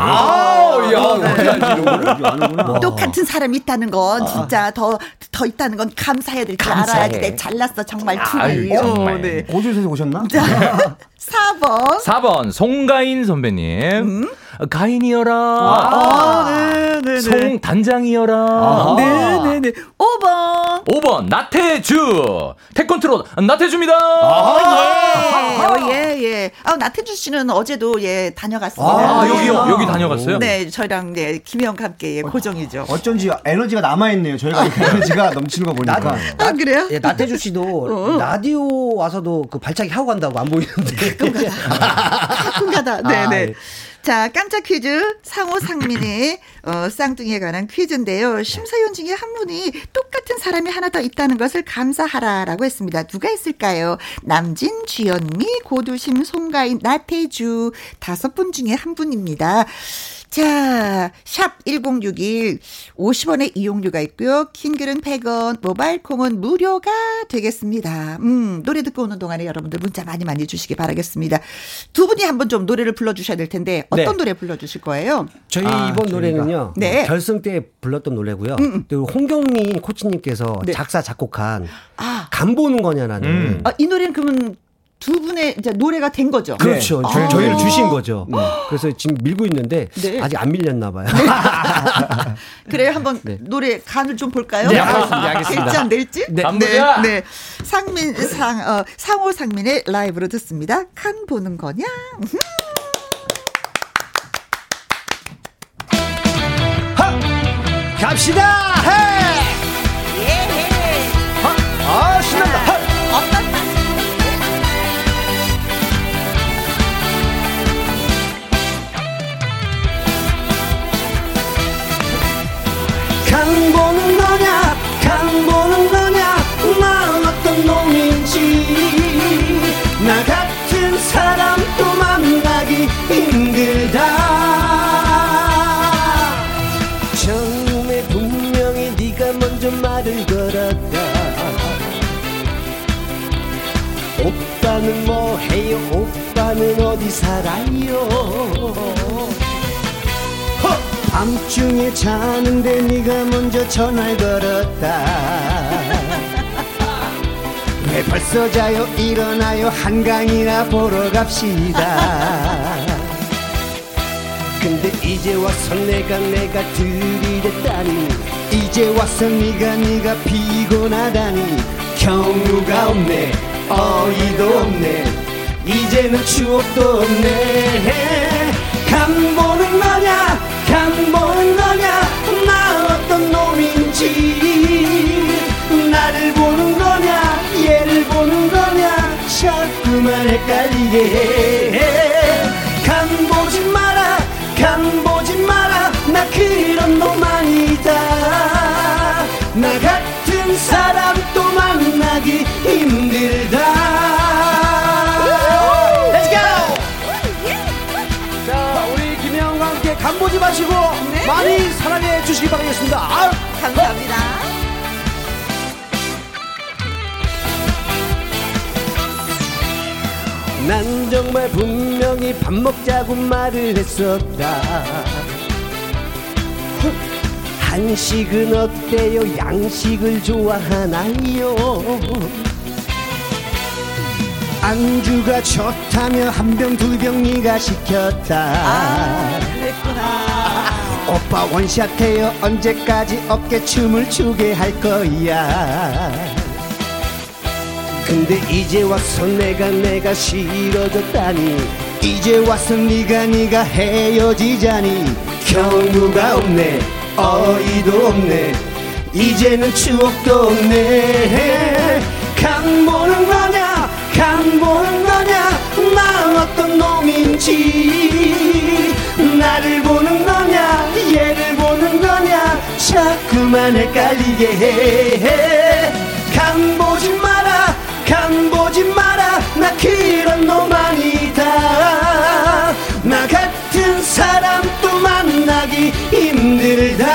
어떻게 알지 이런 거를? 아는구나. <laughs> 똑같은 사람이 있다는 건 진짜 더더 있다는 건 감사해야 될줄 감사해. 알아야지 내 잘났어 정말 아유, 투리 정말. 어, 네. 고주 선생 오셨나? <laughs> <laughs> 자 4번. 4번 송가인 선배님 가인이여라 아, 네네네. 송 단장이여라 네네네. 5번. 5번 나태주 태권트롯 나태주입니다 예, 예, 예. 아, 나태주 씨는 어제도 예, 다녀갔습니다. 아, 예. 여기요 여기 다녀갔어요 네, 저희랑 네, 김혜영과 함께 예, 고정이죠. 어쩐지 에너지가 남아있네요. 저희가 이렇게 에너지가 넘치는 거 보니까. 아, 그래요? 예, 나태주 씨도 라디오 와서도 그 발차기 하고 간다고 안 보이는데. 가끔 가다. 아, 네네. 예. 자, 깜짝 퀴즈 상호 상민의 어, 쌍둥이에 관한 퀴즈인데요. 심사위원 중에 한 분이 똑같은 사람이 하나 더 있다는 것을 감사하라라고 했습니다. 누가 있을까요? 남진, 주현미, 고두심, 송가인, 나태주 다섯 분 중에 한 분입니다. 자, 샵 1061, 50원의 이용료가 있고요. 킹글은 100원, 모바일 콩은 무료가 되겠습니다. 음, 노래 듣고 오는 동안에 여러분들 문자 많이 많이 주시기 바라겠습니다. 두 분이 한번 좀 노래를 불러 주셔야 될 텐데, 어떤 네. 노래 불러 주실 거예요? 저희 아, 이번 저희가. 노래는요. 네. 결승 때 불렀던 노래고요. 그리고 홍경민 코치님께서 네. 작사 작곡한 아, 간 보는 거냐라는 음. 아, 이 노래는 그러면 두 분의 이제 노래가 된 거죠? 그렇죠. 네. 저희, 아. 저희 를 주신 거죠. 그래서 지금 밀고 있는데 네. 아직 안 밀렸나 봐요. <laughs> 그래요. 한번 네. 노래 간을 좀 볼까요? 네, 알겠습니다. 알겠습니다. 될지 안 될지? 네. 간보자! 네. 상민, 상, 어, 상호 상민의 라이브로 듣습니다. 간 보는 거냐? 갑시다. 간 보는 거냐? 간 보는 거냐? 나 어떤 놈인지. 나 같은 사람 또 만나기 힘들다. 처음에 분명히 네가 먼저 말을 걸었다. 오빠는 뭐 해요? 오빠는 어디 살아요 밤중에 자는데 네가 먼저 전화를 걸었다. 왜 벌써 자요? 일어나요? 한강이나 보러 갑시다. 근데 이제 와서 내가 내가 들이댔다니. 이제 와서 네가 네가 피곤하다니. 경우가 없네. 어이도 없네. 이제는 추억도 없네. 간 보는 거냐 간 보는 거냐? 나 어떤 놈인지. 나를 보는 거냐? 얘를 보는 거냐? 자꾸만 헷갈리게 해 많이 사랑해 주시기 바라겠습니다 아유. 감사합니다. 난 정말 분명히 밥 먹자고 말을 했었다 한식은 어때요 양식을 좋아하나요 안주가 좋다며 한 병 두 병 네가 시켰다 그랬구나. 오빠 원샷해요. 언제까지 어깨춤을 추게 할 거야? 근데 이제 와서 내가 내가 싫어졌다니. 이제 와서 네가 네가 헤어지자니. 경우가 없네. 어이도 없네. 이제는 추억도 없네. 간 보는 거냐? 간 보는 거냐? 나 어떤 놈인지. 나를 보는 자꾸만 헷갈리게 해 간 보지 마라 간 보지 마라. 나 그런 놈 아니다. 나 같은 사람 또 만나기 힘들다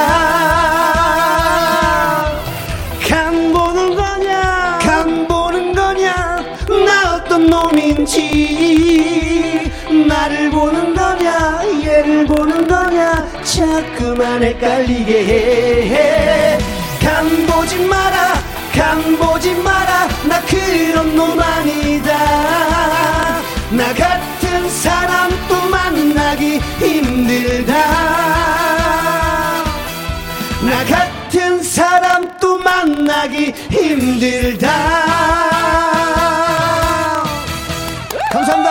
자꾸만 헷갈리게 해 간 보지 마라 간 보지 마라 나 그런 놈 아니다 나 같은 사람 또 만나기 힘들다 나 같은 사람 또 만나기 힘들다. 감사합니다.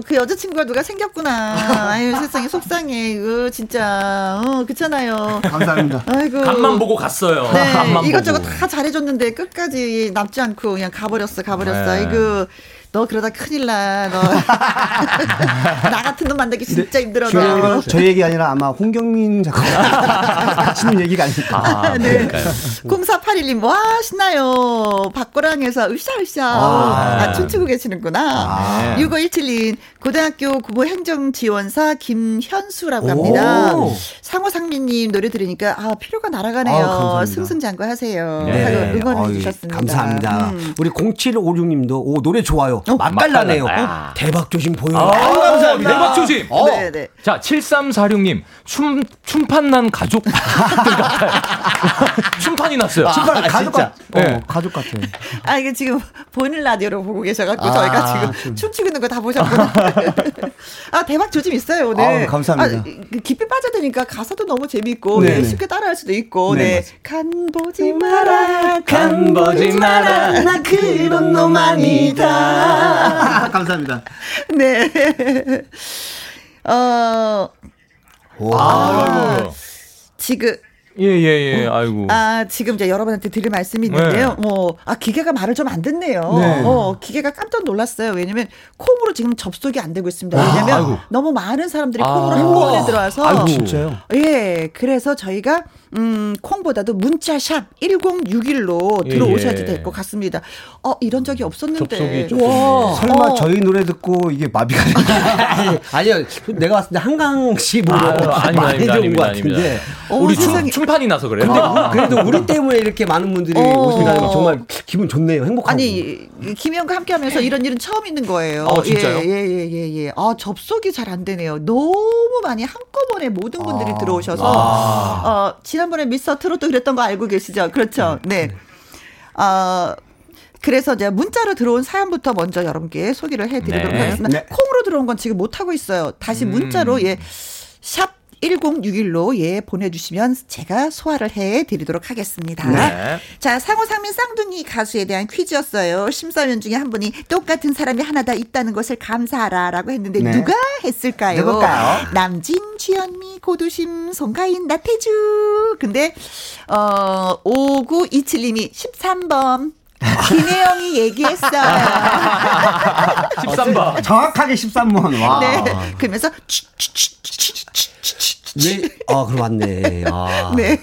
그 여자친구가 누가 생겼구나. 아유, <laughs> 세상에 속상해. 이거 진짜. 어, 그렇잖아요. 감사합니다. 아이고. 간만 보고 갔어요. 네, 간만 이것저것 보고. 다 잘해줬는데 끝까지 남지 않고 그냥 가버렸어, 가버렸어. 네. 이거 너 그러다 큰일 나. 너. <laughs> 나 같은 놈 만나기 진짜 힘들어. 중요한 너. 건저 얘기 아니라 아마 홍경민 작가 <laughs> 하시는 얘기가 아닐까. 아, 네. 그러니까요. 0481님, 와, 신나요. 박고랑에서 으쌰으쌰. 아. 아, 춤추고 계시는구나. 네. 6517님, 고등학교 국어 행정지원사 김현수라고 합니다. 오. 상호상민님 노래 들으니까, 아, 필요가 날아가네요. 아우, 감사합니다. 승승장구 하세요. 네. 응원해 주셨습니다. 감사합니다. 음. 우리 0756님도 오 노래 좋아요. 맛깔나네요. 맛깔나. 어, 대박 조심 보여요. 아, 아유, 감사합니다. 대박 조심. 어. 네 네. 자, 7346님, 춤, 춤판 난 가족들 같아요. <laughs> 춤판이 났어요. 신발 가족 같. 어, 네. 가족 같아. <laughs> 아, 이게 지금 보이는 라디오로 보고 계셔갖고 아, 저희가 지금 좀. 춤추고 있는 거 다 보셨구나. <laughs> 아, 대박 조짐 있어요, 오늘. 감사합니다. 아, 이- 깊이 빠져드니까 가사도 너무 재밌고, 네, 네, 네. 쉽게 따라할 수도 있고, 네, 네. 간 보지 마라, 간 보지 마라. 나 그런 놈 아니다. <laughs> 감사합니다. 네. 어, 아이고. 지금, 예, 예, 예. 아이고. 아, 지금 이제 여러분한테 드릴 말씀이 있는데요. 뭐, 아, 기계가 말을 좀 안 듣네요. 네. 어, 기계가 깜짝 놀랐어요. 왜냐면 콩으로 지금 접속이 안 되고 있습니다. 왜냐면 아이고. 너무 많은 사람들이 아. 콩으로 한꺼번에 들어와서. 아이고. 진짜요? 예, 그래서 저희가 음, 콩보다도 문자샵 1061로 예, 들어오셔야 예. 될것 같습니다. 어, 이런 적이 없었는데. 와. 설마 어. 저희 노래 듣고 이게 마비가 되나? <laughs> 아니요. 내가 봤을 때 한강 씨 보러 아유, 아닙니다, 많이 들어온 것 같은데. 어, 우리 춤, 세상에. 춤판이 나서 그래요? 근데 우- 그래도 우리 때문에 이렇게 많은 분들이 어. 오신다는 건 정말 기분 좋네요. 행복하고. 아니 김희영과 함께 하면서 이런 일은 처음 있는 거예요. 어, 진짜요? 예 예 예 예, 예. 아 접속이 잘 안 되네요. 너무 많이 한꺼번에 모든 분들이 아. 들어오셔서 아. 어, 지난 번에 미스터 트롯도 그랬던 거 알고 계시죠? 그렇죠. 네. 어, 그래서 이제 문자로 들어온 사연부터 먼저 여러분께 소개를 해드리도록 네. 하겠습니다. 네. 콩으로 들어온 건 지금 못 하고 있어요. 다시 문자로 예. 샵 1061로 예 보내주시면 제가 소화를 해드리도록 하겠습니다. 네. 자 상호상민 쌍둥이 가수에 대한 퀴즈였어요. 심사위원 중에 한 분이 똑같은 사람이 하나 다 있다는 것을 감사하라라고 했는데 네. 누가 했을까요? 누굴까요? 남진, 주현미, 고두심, 송가인, 나태주. 근데 어 5927님이 13번 김혜영이 얘기했어요. 13번. 어, 정확하게 13번. 와. 네. 그러면서 추추추추추추 왜? 아, 그럼 맞네. 아. <laughs> 네.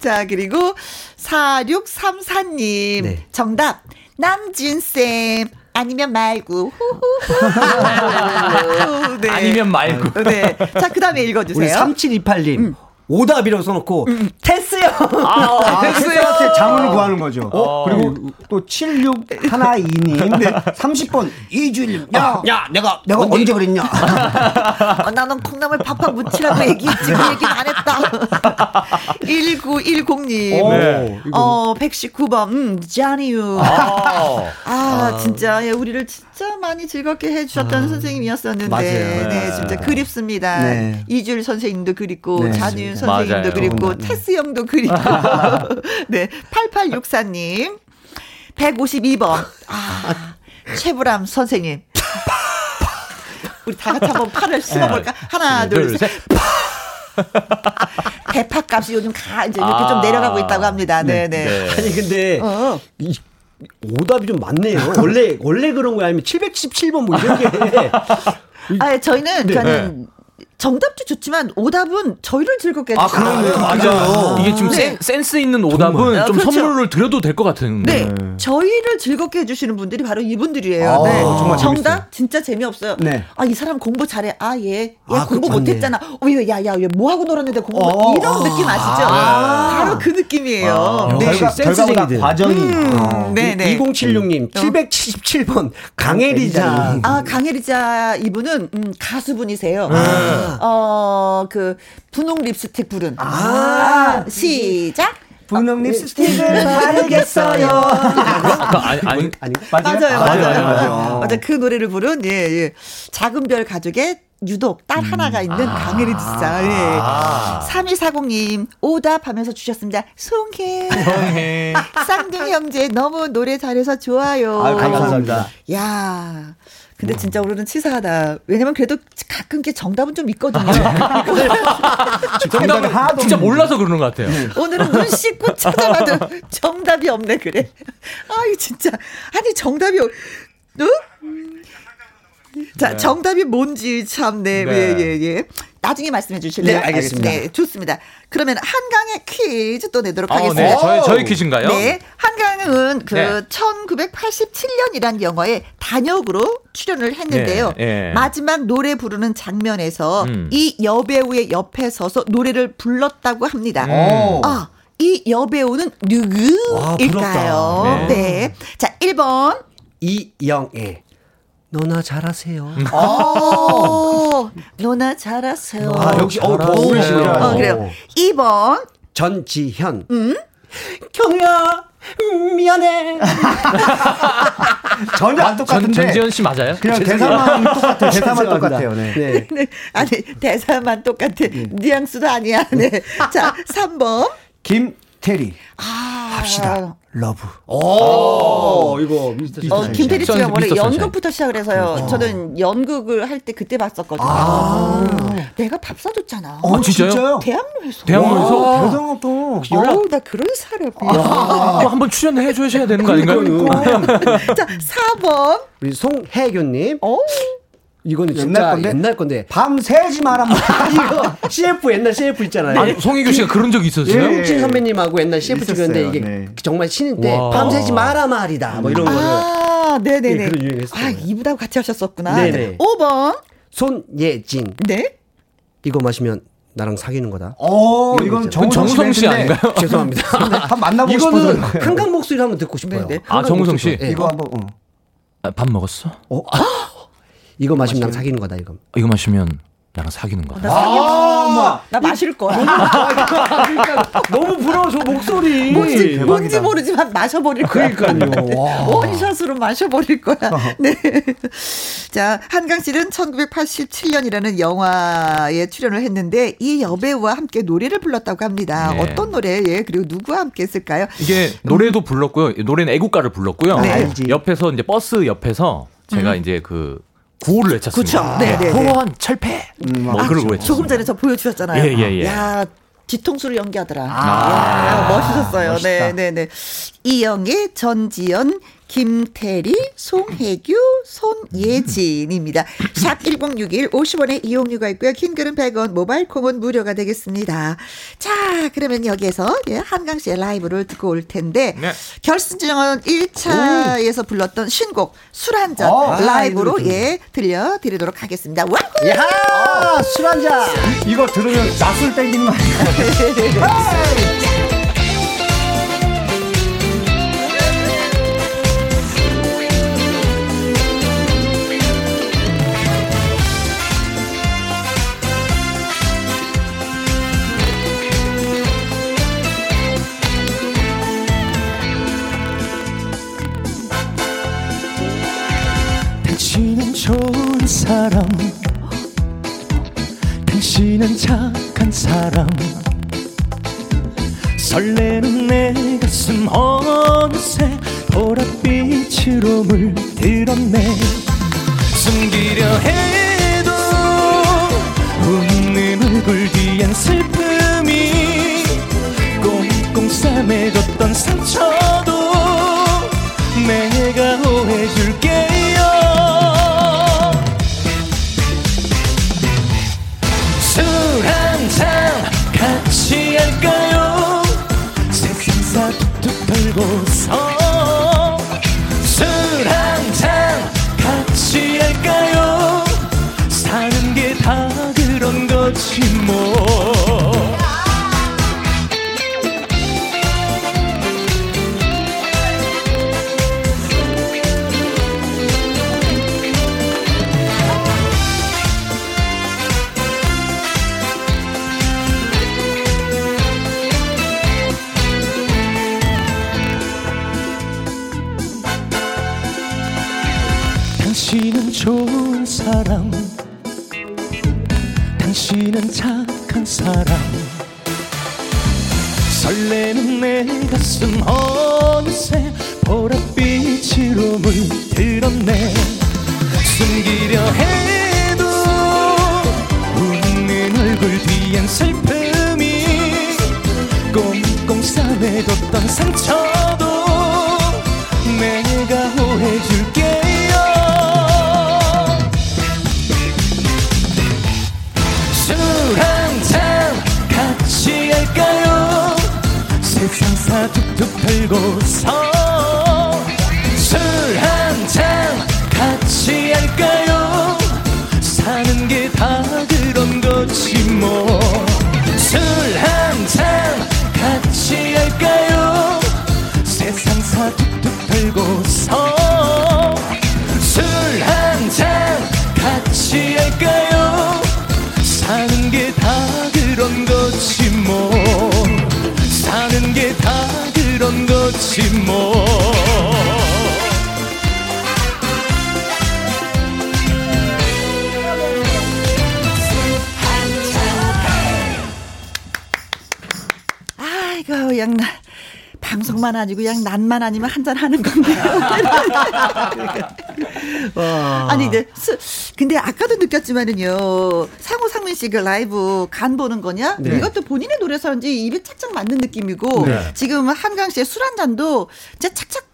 자, 그리고 4634님. 네. 정답. 남진쌤. 아니면 말고. <laughs> 네. 아니면 말고. 네. 자, 그 다음에 우리 읽어주세요. 3728님. 오답이라고 써놓고 테스요. 아, <laughs> 테스한테 장을 구하는 거죠. 어. 그리고 또 7612님 30번 이주일님. 야, 야, 내가 내가 언제, 그랬냐? 어, <laughs> 나는 콩나물 팍팍 묻히라고 얘기했지. 그 얘기는 안 했다. <laughs> 1910님. 네. 어, 119번. 음, 자니유. 아. 아, 진짜 예, 우리를 진 짜 많이 즐겁게 해주셨던 선생님이었었는데, 맞아요. 네, 네. 진짜 그립습니다. 네. 이줄 선생님도 그립고, 네, 잔윤. 선생님도 맞아요. 그립고, 네. 테스 형도 그립고, <laughs> 네, 8864님, 152번, 아, 최불암 선생님. 우리 다 같이 한번 팔을 씹어볼까? 하나, 둘, 둘, 셋. 셋. 대파 값이 요즘 가, 이제 이렇게 좀 아. 내려가고 있다고 합니다. 네, 네. 네. 아니 근데 어. 이 오답이 좀 많네요. 원래 원래 그런 거야 아니면 717번 뭐 이런 게. <laughs> 아, 저희는 네. 그러니까는 정답도 좋지만 오답은 저희를 즐겁게 아, 해주세요. 그러네요. 맞아요. 이게 지금 네. 센, 센스 있는 오답은 아, 좀 그렇죠. 선물을 드려도 될 것 같은. 네, 저희를 즐겁게 해주시는 분들이 바로 이분들이에요. 아, 네. 정말 정답 재밌어요. 진짜 재미없어요. 네. 아, 이 사람 공부 잘해. 아, 얘, 얘 아, 공부 그렇네. 못했잖아. 어, 얘, 야, 야, 얘뭐 하고 놀았는데 공부 못- 어, 이런 아. 느낌 아시죠? 아. 바로 그 느낌이에요. 네. 결과, 결과보다 과정이. 어. 네, 네. 2076님 777번 강혜리자. 아, 강혜리자 이분은 음, 가수분이세요. 네. 어, 그 분홍 립스틱 부른. 아, 시작. 분홍 립스틱을 바르겠어요. <laughs> 아까 아니, 아니, 아니 맞아요, 맞아요, 맞아요, 맞아요. 맞아요. 맞아요. 그 노래를 부른 예, 예. 작은 별 가족의 유독 딸 하나가 있는 강혜리 지사. 예. 3240님 오답하면서 주셨습니다. 송혜. 형해. 쌍둥이 형제 너무 노래 잘해서 좋아요. 아유, 감사합니다. 야. 근데 진짜 오늘은 치사하다. 왜냐면 그래도 가끔 게 정답은 좀 있거든요. <laughs> 정답을 하나도 진짜 없는데. 몰라서 그러는 것 같아요. 오늘은 눈 씻고 <laughs> 찾아봐도 정답이 없네 그래. 아유 진짜 아니 정답이 없- 자, 정답이 뭔지 참, 네, 네. 예, 예, 예. 나중에 말씀해 주실래요? 네, 알겠습니다. 네, 좋습니다. 그러면 한강의 퀴즈 또 내도록 어, 하겠습니다. 네. 저희, 저희 퀴즈인가요? 네, 한강은 그 네. 1987년이란 영화에 단역으로 출연을 했는데요. 예, 예. 마지막 노래 부르는 장면에서 음. 이 여배우의 옆에 서서 노래를 불렀다고 합니다. 음. 아, 이 여배우는 누구일까요? 부럽다. 네. 네. 자, 1번. 이영애. 너나 잘하세요. 음. <laughs> 어, 누나 잘하세요. 아, 역시 어, 더 잘하세요. 어울리시네요. 어, 그래요. 2번. 전지현. 음? 경야 미안해. <laughs> 전혀 안 전, 똑같은데. 전지현 씨 맞아요? 그냥 대사만 <laughs> 똑같아요. 대사만. 똑같아요. 네. 네. 네. 아니, 대사만 똑같아. 뉘앙스도 아니야. 네. 자, 3번. 김 태리 아. 합시다. love. 오, 이거 미스터 어. 김태리 씨가 원래. 연극부터 시작을 해서요. 저는 연극을 할 때 그때 봤었거든요. 내가 밥 사줬잖아. 어, 진짜요? 대학로에서. 대학로에서? 대단하다. 어우, 나 그런 사람이야. 또 한번 출연해 주셔야 되는 거 아닌가요? <laughs> 자, 4번. 우리 송혜교님. 어? 이거는 옛날 진짜 건데? 옛날 건데. 밤 새지 마라. <laughs> 이거 CF 옛날 CF 있잖아요. 아니, 송혜교 씨가 그런 적이 있었어요? 예. 홍진 선배님하고 옛날 CF 있었어요. 찍었는데 이게 네. 정말 신인 때 와. 밤새지 마라 말이다. 뭐 이런 거를 아, 네네네. 예, 그런 유행했어요. 아, 이분하고 같이 하셨었구나. 네네. 5번. 손예진 네. 이거 마시면 나랑 사귀는 거다. 어, 이건 정우성 씨 아닌가요? <laughs> 죄송합니다. <laughs> 한 만나보고 싶어서 이거는. 한강 목소리를 한번 듣고 싶어요. 네, 네. 아, 정우성 씨? 예. 이거 한번 어. 아, 밥 먹었어? 이거 마시면 나랑 사귀는 거다 이거. 이거 마시면 나랑 사귀는 거다. 나 사귀어. 나 마실 거야. 너무 <laughs> 부러워 저 목소리. 뭔지, 대박이다. 뭔지 모르지만 마셔버릴 거야. 그러니까요. <laughs> 와. 원샷으로 마셔버릴 거야. <laughs> 네. 자, 한강 씨는 1987년이라는 영화에 출연을 했는데 이 여배우와 함께 노래를 불렀다고 합니다. 네. 어떤 노래, 예, 그리고 누구와 함께 했을까요? 이게 노래도 불렀고요. 노래는 애국가를 불렀고요. 네. 알지. 옆에서 이제 버스 옆에서 제가 이제 그 구호를 외쳤습니다. 그쵸. 네, 네, 네. 호원 철폐. 뭐 아, 그러고 외쳤어요. 조금 전에 저 보여주셨잖아요. 예, 예, 예. 야, 뒤통수를 연기하더라. 아, 야, 멋있었어요. 네, 네, 네. 이영애, 전지현, 김태리, 송혜교, 손예진입니다. 샵 1061, 50원의 이용료가 있고요. 긴 글은 100원, 모바일 콩은 무료가 되겠습니다. 자, 그러면 여기에서 예, 한강 씨의 라이브를 듣고 올 텐데, 네. 결승전 1차에서 불렀던 신곡, 술 한잔 어, 아, 라이브로 이거 예, 들려드리도록 하겠습니다. wow! 야, 술 한잔. 이거 들으면 낯을 땡기는 거 아니야? <laughs> 좋은 사람. 당신은 착한 사람. 설레는 내 가슴 어느새 보랏빛으로 물들었네. 숨기려 해도 웃는 얼굴 뒤엔 슬픔이 꽁꽁 싸매졌던 상처도 내가 오해줄게 ごう 난만 아니면 한 잔 하는 건데. <laughs> 아니 근데 스- 근데 아까도 느꼈지만은요 상호 상민 씨그 라이브 간 보는 거냐? 네. 이것도 본인의 노래서인지 입에 착착 맞는 느낌이고 네. 지금 한강 씨의 술 한 잔도 진짜 착착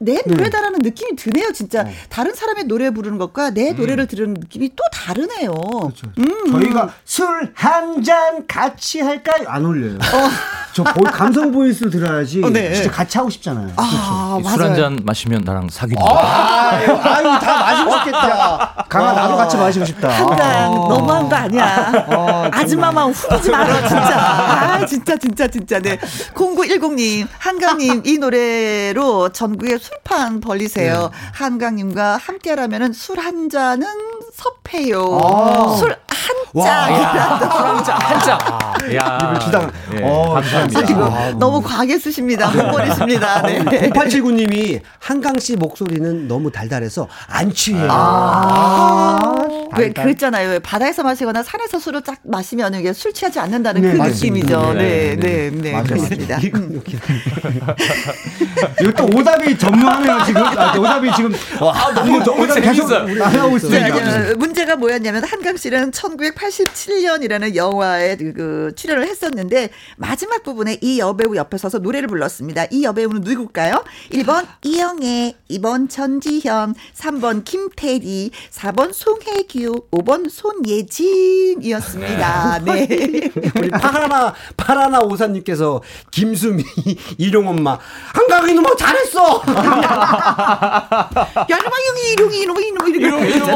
내 노래다라는 느낌이 드네요 진짜 다른 사람의 노래 부르는 것과 내 노래를 들으는 느낌이 또 다르네요. 음. 저희가 술 한 잔 같이 할까요? 안 어울려요. 저 보- 감성 보이스를 들어야지 어, 네. 진짜 같이 하고 싶잖아요. 아술 맞아요. 한잔 마시면 나랑 사귀는 아유, 아유, 다 마시고 싶겠다. 강아, 나도 같이 마시고 싶다. 한잔 어. 너무한 거 아니야. 아 줌마만 후리지 마라 진짜. 아 진짜 진짜 진짜 네. 0910님 한강님 이 노래로 전국에 술판 벌리세요. 네. 한강님과 함께라면은 술 한 잔은 섭해요. 아. 술한 잔이라도. 한짝 한짝. 야. 입을 주당. 예, 어, 감사합니다. 지금 아, 너무 과하게 쓰십니다. 헛머리십니다. 네. 0879님이 한강 씨 목소리는 너무 달달해서 안 취해요. 아, 왜 달달. 그랬잖아요. 왜 바다에서 마시거나 산에서 술을 쫙 마시면 이게 술 취하지 않는다는 네, 그 맞습니다. 느낌이죠. 네, 네, 네, 네, 맞아요, 그렇습니다. 음. 이거 또 오답이 전무하네요, 지금. 아, 오답이 지금. 아, 너무 너무 오답이 계속 네, 있습니다. 어, 문제가 뭐였냐면 한강 씨는 1987년이라는 영화에 그, 그 출연을 했었는데 마지막 부분에 이 여배우 옆에 서서 노래를 불렀습니다. 이 여배우는 누굴까요? 1번 이영애, 2번 전지현, 3번 김태리, 4번 송혜교, 5번 손예진이었습니다. 네. <laughs> 우리 파라나 파라나 오사님께서 김수미 <laughs> 이룡 엄마 한강이 너무 잘했어. <laughs> 야, 이놈아, 이놈이, 이놈이, 이놈이, 이놈이, 이놈이, 이놈이,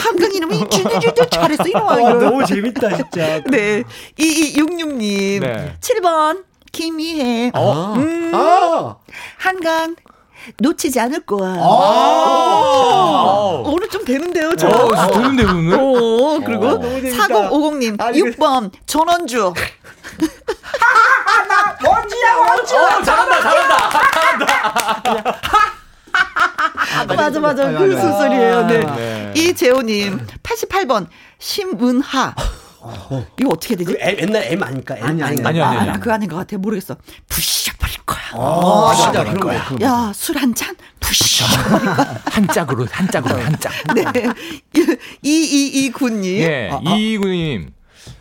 한강 이놈이, 진짜 잘했어, 이놈아. 와, 이거. 너무 재밌다 진짜. <laughs> 네. 2266님. 네. 7번. 김희애. 어? 음, 아, 한강. 놓치지 않을 거야. 어. 오늘 좀 되는데요, 저. 어, 좋은데 오늘. 오, 그리고 어. 재밌다. 4050님, 아니, 6번, 전원주. <laughs> 원지야 원지. 어, 잘한다, 잘한다. <laughs> 맞 아, 맞아. 아유, 그 아유, 아유. 소설이에요. 네. 네. 이재호님, 88번, 심은하. 이거 어떻게 되지? 그 M, 옛날 M 아닙니까? M 아니, 아니? 아니, 아니, 아니. 아, 그거 아닌 것 같아. 모르겠어. 부셔버릴 거야. 아, 진짜 그런 거야. 야, 술 한 잔? 부셔. <laughs> 한 짝으로, 한 짝으로, 한 짝. 네. 이이이군님. 예, 이구님.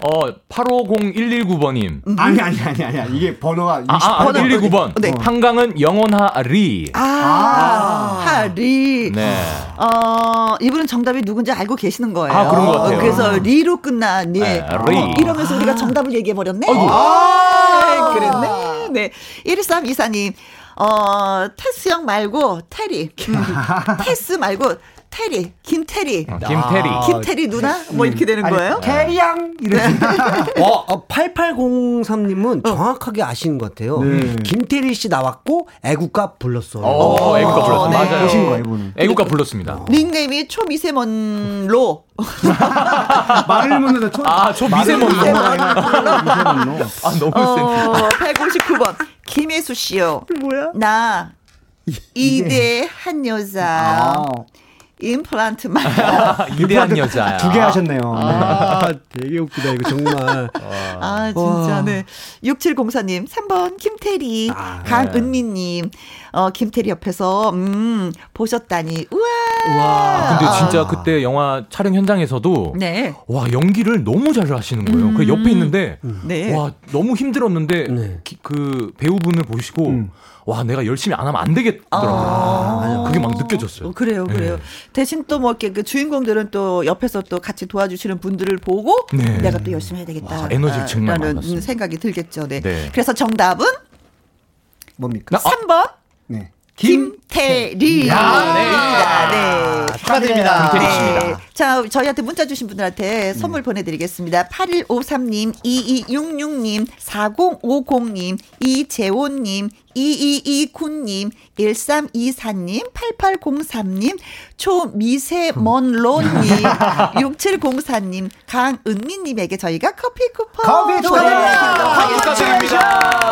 어, 850119번님. 아니, 아니, 아니, 아니. 이게 번호가. 아, 아, 번호 119번. 네. 한강은 영원하리. 아, 하리. 네. 어, 이분은 정답이 누군지 알고 계시는 거예요. 아, 그런 것 같아요. 어, 그래서 리로 끝난, 예. 네, 리. 어, 이러면서 우리가 정답을 얘기해버렸네. 아, 그랬네. 네. 1324님, 어, 테스 형 말고, 테리. 음, <laughs> 테스 말고, 테리. 김테리. 어, 김태리. 아, 김테리 누나? 뭐 이렇게 되는 거예요? 캐리양! 이렇게. <laughs> 어, 어 8803님은 정확하게 아시는 것 같아요. 네. 김태리 씨 나왔고 애국가 불렀어요. 어, 애국가 불렀습니다. 네. 맞아요. 보신 거예요, 이분은. 애국가 불렀습니다. 닉네임이 초미세먼로. <laughs> 말을 묻는다. 초... 아, 저 미세먼로. 미세먼로. 아, 너무 센. 어, 159번. 김혜수 씨요. 뭐야? 나, 이대 한 여자. 아. <laughs> 임플란트 말. 이대한 여자야. 두개 하셨네요. 아, 되게 웃기다 이거 정말. <laughs> 아, 진짜, 와. 네. 6704님, 3번, 김태리, 아, 강은미님, 어, 김태리 옆에서, 음, 보셨다니, 우와! 와. 근데 진짜 그때 영화 촬영 현장에서도 네, 와 연기를 너무 잘 하시는 거예요. 그 옆에 있는데 네. 와 너무 힘들었는데 네. 기- 그 배우분을 보시고 음. 와 내가 열심히 안 하면 안 되겠더라고요. 그게 막 느껴졌어요. 어, 그래요, 그래요. 네. 대신 또 뭐 이렇게 그 주인공들은 또 옆에서 또 같이 도와주시는 분들을 보고 네. 내가 또 열심히 해야 되겠다. 와, 에너지를 정말 라는 많았어요. 생각이 들겠죠. 네. 네. 그래서 정답은 뭡니까? 3번 네. 김태리. 야, 네. 네. 축하드립니다. 김태리 네. 씨입니다. 자, 저희한테 문자 주신 분들한테 선물 보내드리겠습니다. 8153님, 2266님, 4050님, 이재호님, 2229님, 1324님, 8803님, 초미세먼로님, 6704님, 강은미님에게 저희가 커피 쿠폰 커피 축하드립니다.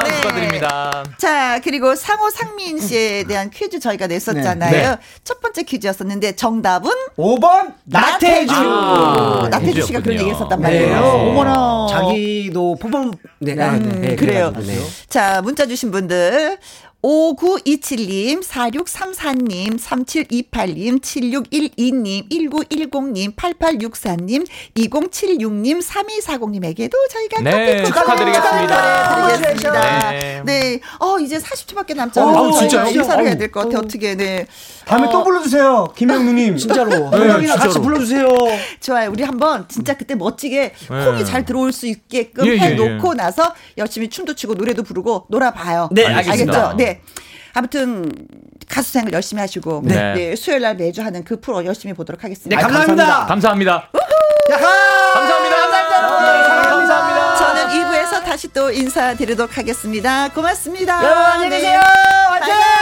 네. 축하드립니다. 자, 그리고 상호 상민 씨에 대한 퀴즈 저희가 냈었잖아요. 네. 네. 첫 번째 퀴즈였었는데 정답은 5번 나 태주. 아, 나태주 씨가 그런. 얘기 했었단 네. 말이에요. 어머나. 자기도 포범 네, 아, 네, 네, 그래요. 그래가지고. 자, 문자 주신 분들. 5927님, 4634님, 3728님, 7612님, 1910님, 8864님, 2076님, 3240님에게도 저희가 네, 커피 축하드리겠습니다. 드리겠습니다. 네. 네. 어, 이제 40초밖에 남지 어, 않아서 저희가 진짜요? 인사를 해야. 될 것 같아요. 어떻게, 네. 다음에 어, 또 불러주세요. 김영누님. <laughs> 진짜로. 네, 형이랑 같이 진짜로. 불러주세요. 좋아요. 우리 한번 진짜 그때 멋지게 콩이 잘 들어올 수 있게끔 예, 예, 해놓고 예. 나서 열심히 춤도 추고 노래도 부르고 놀아봐요. 네, 알겠습니다. 알겠죠? 네. 아무튼 가수 생활 열심히 하시고 네. 네. 수요일 날 매주 하는 그 프로 열심히 보도록 네, 하겠습니다. 감사합니다. 감사합니다. 아, 감사합니다. 감사합니다. 저는 2부에서 다시 또 인사드리도록 하겠습니다. 고맙습니다. 여러분, 안녕히 계세요. 화이팅!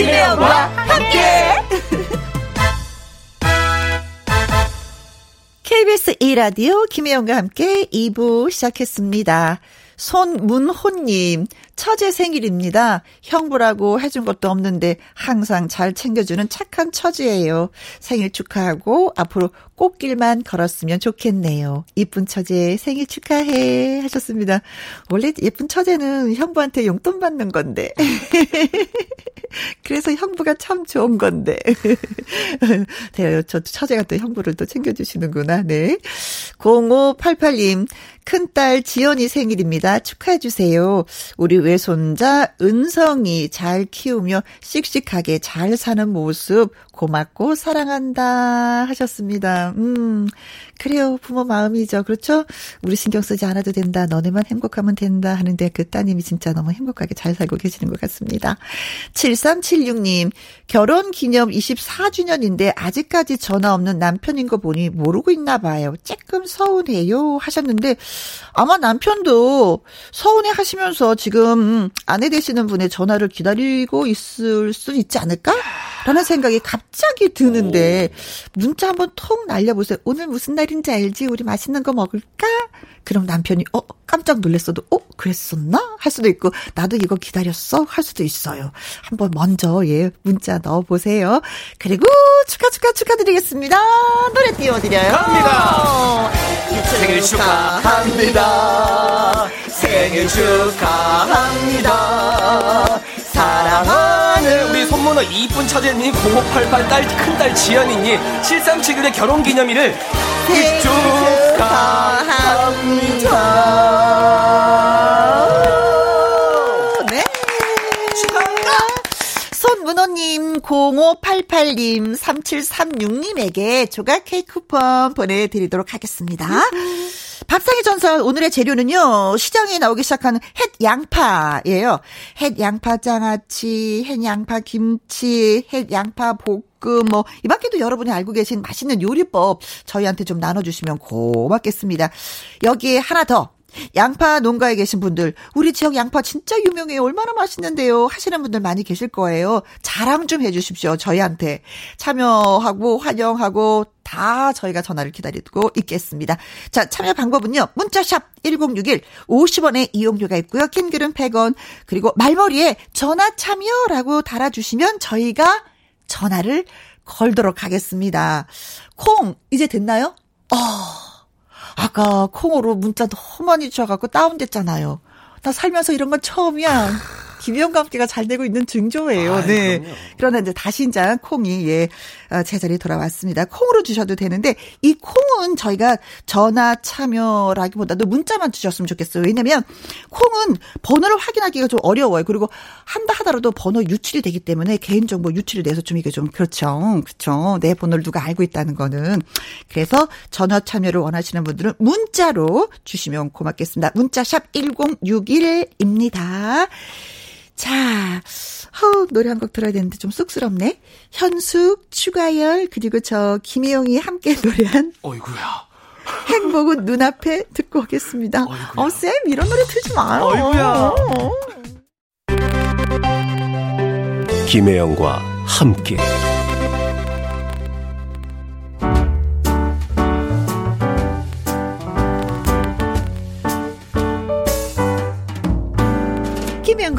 김혜영과 함께. KBS 2라디오 김혜영과 함께 2부 시작했습니다. 손문호님, 처제 생일입니다. 형부라고 해준 것도 없는데 항상 잘 챙겨주는 착한 처제예요. 생일 축하하고 앞으로 꽃길만 걸었으면 좋겠네요. 이쁜 처제 생일 축하해 하셨습니다. 원래 예쁜 처제는 형부한테 용돈 받는 건데. <laughs> 그래서 형부가 참 좋은 건데. <laughs> 네, 저 처제가 또 형부를 또 챙겨주시는구나. 네. 0588님, 큰딸 지연이 생일입니다. 축하해주세요. 우리 외손자 은성이 잘 키우며 씩씩하게 잘 사는 모습 고맙고 사랑한다 하셨습니다. 음, 그래요. 부모 마음이죠. 그렇죠? 우리 신경 쓰지 않아도 된다. 너네만 행복하면 된다. 하는데 그 따님이 진짜 너무 행복하게 잘 살고 계시는 것 같습니다. 7376님, 결혼 기념 24주년인데 아직까지 전화 없는 남편인 거 보니 모르고 있나 봐요. 조금 서운해요. 하셨는데 아마 남편도 서운해 하시면서 지금 아내 되시는 분의 전화를 기다리고 있을 수 있지 않을까? 라는 생각이 갑자기 드는데 문자 한번 통 날려보세요. 오늘 무슨 날인지 알지? 우리 맛있는 거 먹을까? 그럼 남편이 어 깜짝 놀랐어도 어 그랬었나? 할 수도 있고 나도 이거 기다렸어? 할 수도 있어요. 한번 먼저 예 문자 넣어 보세요. 그리고 축하 축하 축하드리겠습니다. 노래 띄워드려요. 갑니다. 생일 축하합니다. 생일 축하합니다. 사랑하 는 우리 손문어 이쁜 처제님 0588 딸 큰딸 지연이님 7371의 결혼기념일을 축하합니다. 님, 0588님, 3736님에게 조각 케이크 쿠폰 보내드리도록 하겠습니다. 밥상의 전설 오늘의 재료는요 시장에 나오기 시작한 햇 양파예요. 햇 양파 장아찌, 햇 양파 김치, 햇 양파 볶음 뭐 이밖에도 여러분이 알고 계신 맛있는 요리법 저희한테 좀 나눠주시면 고맙겠습니다. 여기에 하나 더 양파 농가에 계신 분들, 우리 지역 양파 진짜 유명해요. 얼마나 맛있는데요. 하시는 분들 많이 계실 거예요. 자랑 좀 해주십시오. 저희한테. 참여하고, 환영하고, 다 저희가 전화를 기다리고 있겠습니다. 자, 참여 방법은요. 문자샵 1061, 50원의 이용료가 있고요. 긴 글은 100원. 그리고 말머리에 전화 참여라고 달아주시면 저희가 전화를 걸도록 하겠습니다. 콩, 이제 됐나요? 어, 아까 콩으로 문자 너무 많이 주셔갖고 다운됐잖아요. 나 살면서 이런 건 처음이야. 김희영과 함께가 잘 되고 있는 증조예요. 아이, 네. 그럼요. 그러나 이제 다시 이제 콩이 예 어, 제자리에 돌아왔습니다. 콩으로 주셔도 되는데 이 콩은 저희가 전화 참여라기보다도 문자만 주셨으면 좋겠어요. 왜냐면 콩은 번호를 확인하기가 좀 어려워요. 그리고 한다 하더라도 번호 유출이 되기 때문에 개인정보 유출이 돼서 좀 이게 좀 그렇죠. 그렇죠. 내 번호를 누가 알고 있다는 거는 그래서 전화 참여를 원하시는 분들은 문자로 주시면 고맙겠습니다. 문자샵 1061입니다. 자, 허, 노래 한 곡 들어야 되는데 좀 쑥스럽네. 현숙, 추가열, 그리고 저 김혜영이 함께 노래한 어이구야. 행복은 눈앞에 듣고 오겠습니다. 어, 쌤, 이런 노래 틀지 마요. 어이구야. 김혜영과 함께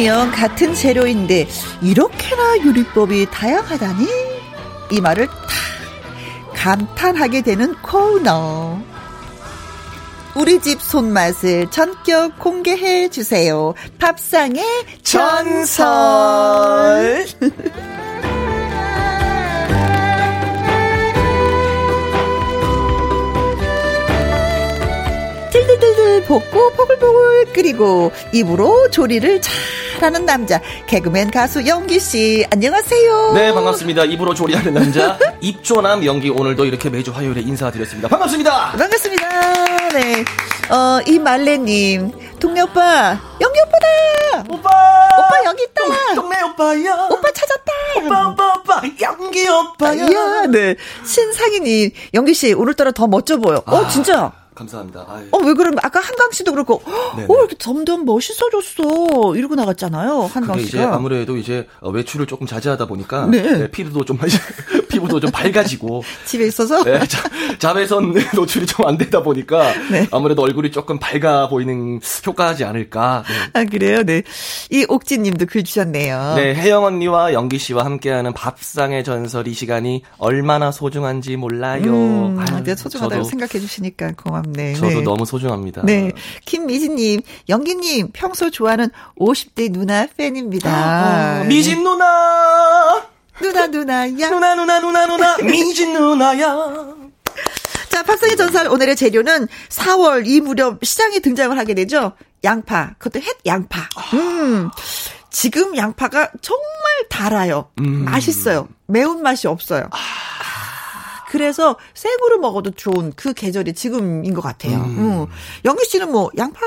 분명 같은 재료인데 이렇게나 요리법이 다양하다니 이 말을 다 감탄하게 되는 코너. 우리 집 손맛을 전격 공개해 주세요. 밥상의 전설. <laughs> 들들들들 볶고 보글보글 끓이고 입으로 조리를 잘하는 남자 개그맨 가수 영기 씨 안녕하세요. 네, 반갑습니다. 입으로 조리하는 남자, <laughs> 입조남 연기 오늘도 이렇게 매주 화요일에 인사드렸습니다. 반갑습니다. 반갑습니다. 네. 어, 이 말레님, 동네 오빠, 영기 오빠다! 오빠! 오빠 여기 있다! 동 네 오빠야! 오빠 찾았다! 오빠, 오빠, 오빠! 연기 오빠야! 야, 네. 신상희님, 영기 씨, 오늘따라 더 멋져 보여. 어, 진짜? 감사합니다. 아유. 어, 왜 그러면, 아까 한강 씨도 그렇고, 네네. 어, 이렇게 점점 멋있어졌어. 이러고 나갔잖아요, 한강 그게 이제 씨가. 아무래도 이제 어, 외출을 조금 자제하다 보니까 네. 네, 피부도 좀 <laughs> 피부도 좀 밝아지고 <laughs> 집에 있어서? 네, 자, 자외선 <laughs> 노출이 좀 안 되다 보니까 네. 아무래도 얼굴이 조금 밝아 보이는 효과하지 않을까. 네. 아, 그래요? 네. 이 옥진 님도 글 주셨네요. 네, 혜영 언니와 연기 씨와 함께하는 밥상의 전설 이 시간이 얼마나 소중한지 몰라요. 음, 아유, 네, 소중하다고 생각해 주시니까 고맙네. 저도 네. 너무 소중합니다. 네. 김미진님, 영기님, 평소 좋아하는 50대 누나 팬입니다. 아, 미진 누나! 누나, 누나, 야. 누나, 누나, 누나, 누나! <laughs> 미진 누나야! 자, 박성희 전설 오늘의 재료는 4월 이 무렵 시장에 등장을 하게 되죠. 양파. 그것도 햇 양파. 음. 지금 양파가 정말 달아요. 맛있어요. 매운맛이 없어요. 아, 그래서 생으로 먹어도 좋은 그 계절이 지금인 것 같아요. 음. 영규 씨는 뭐 양파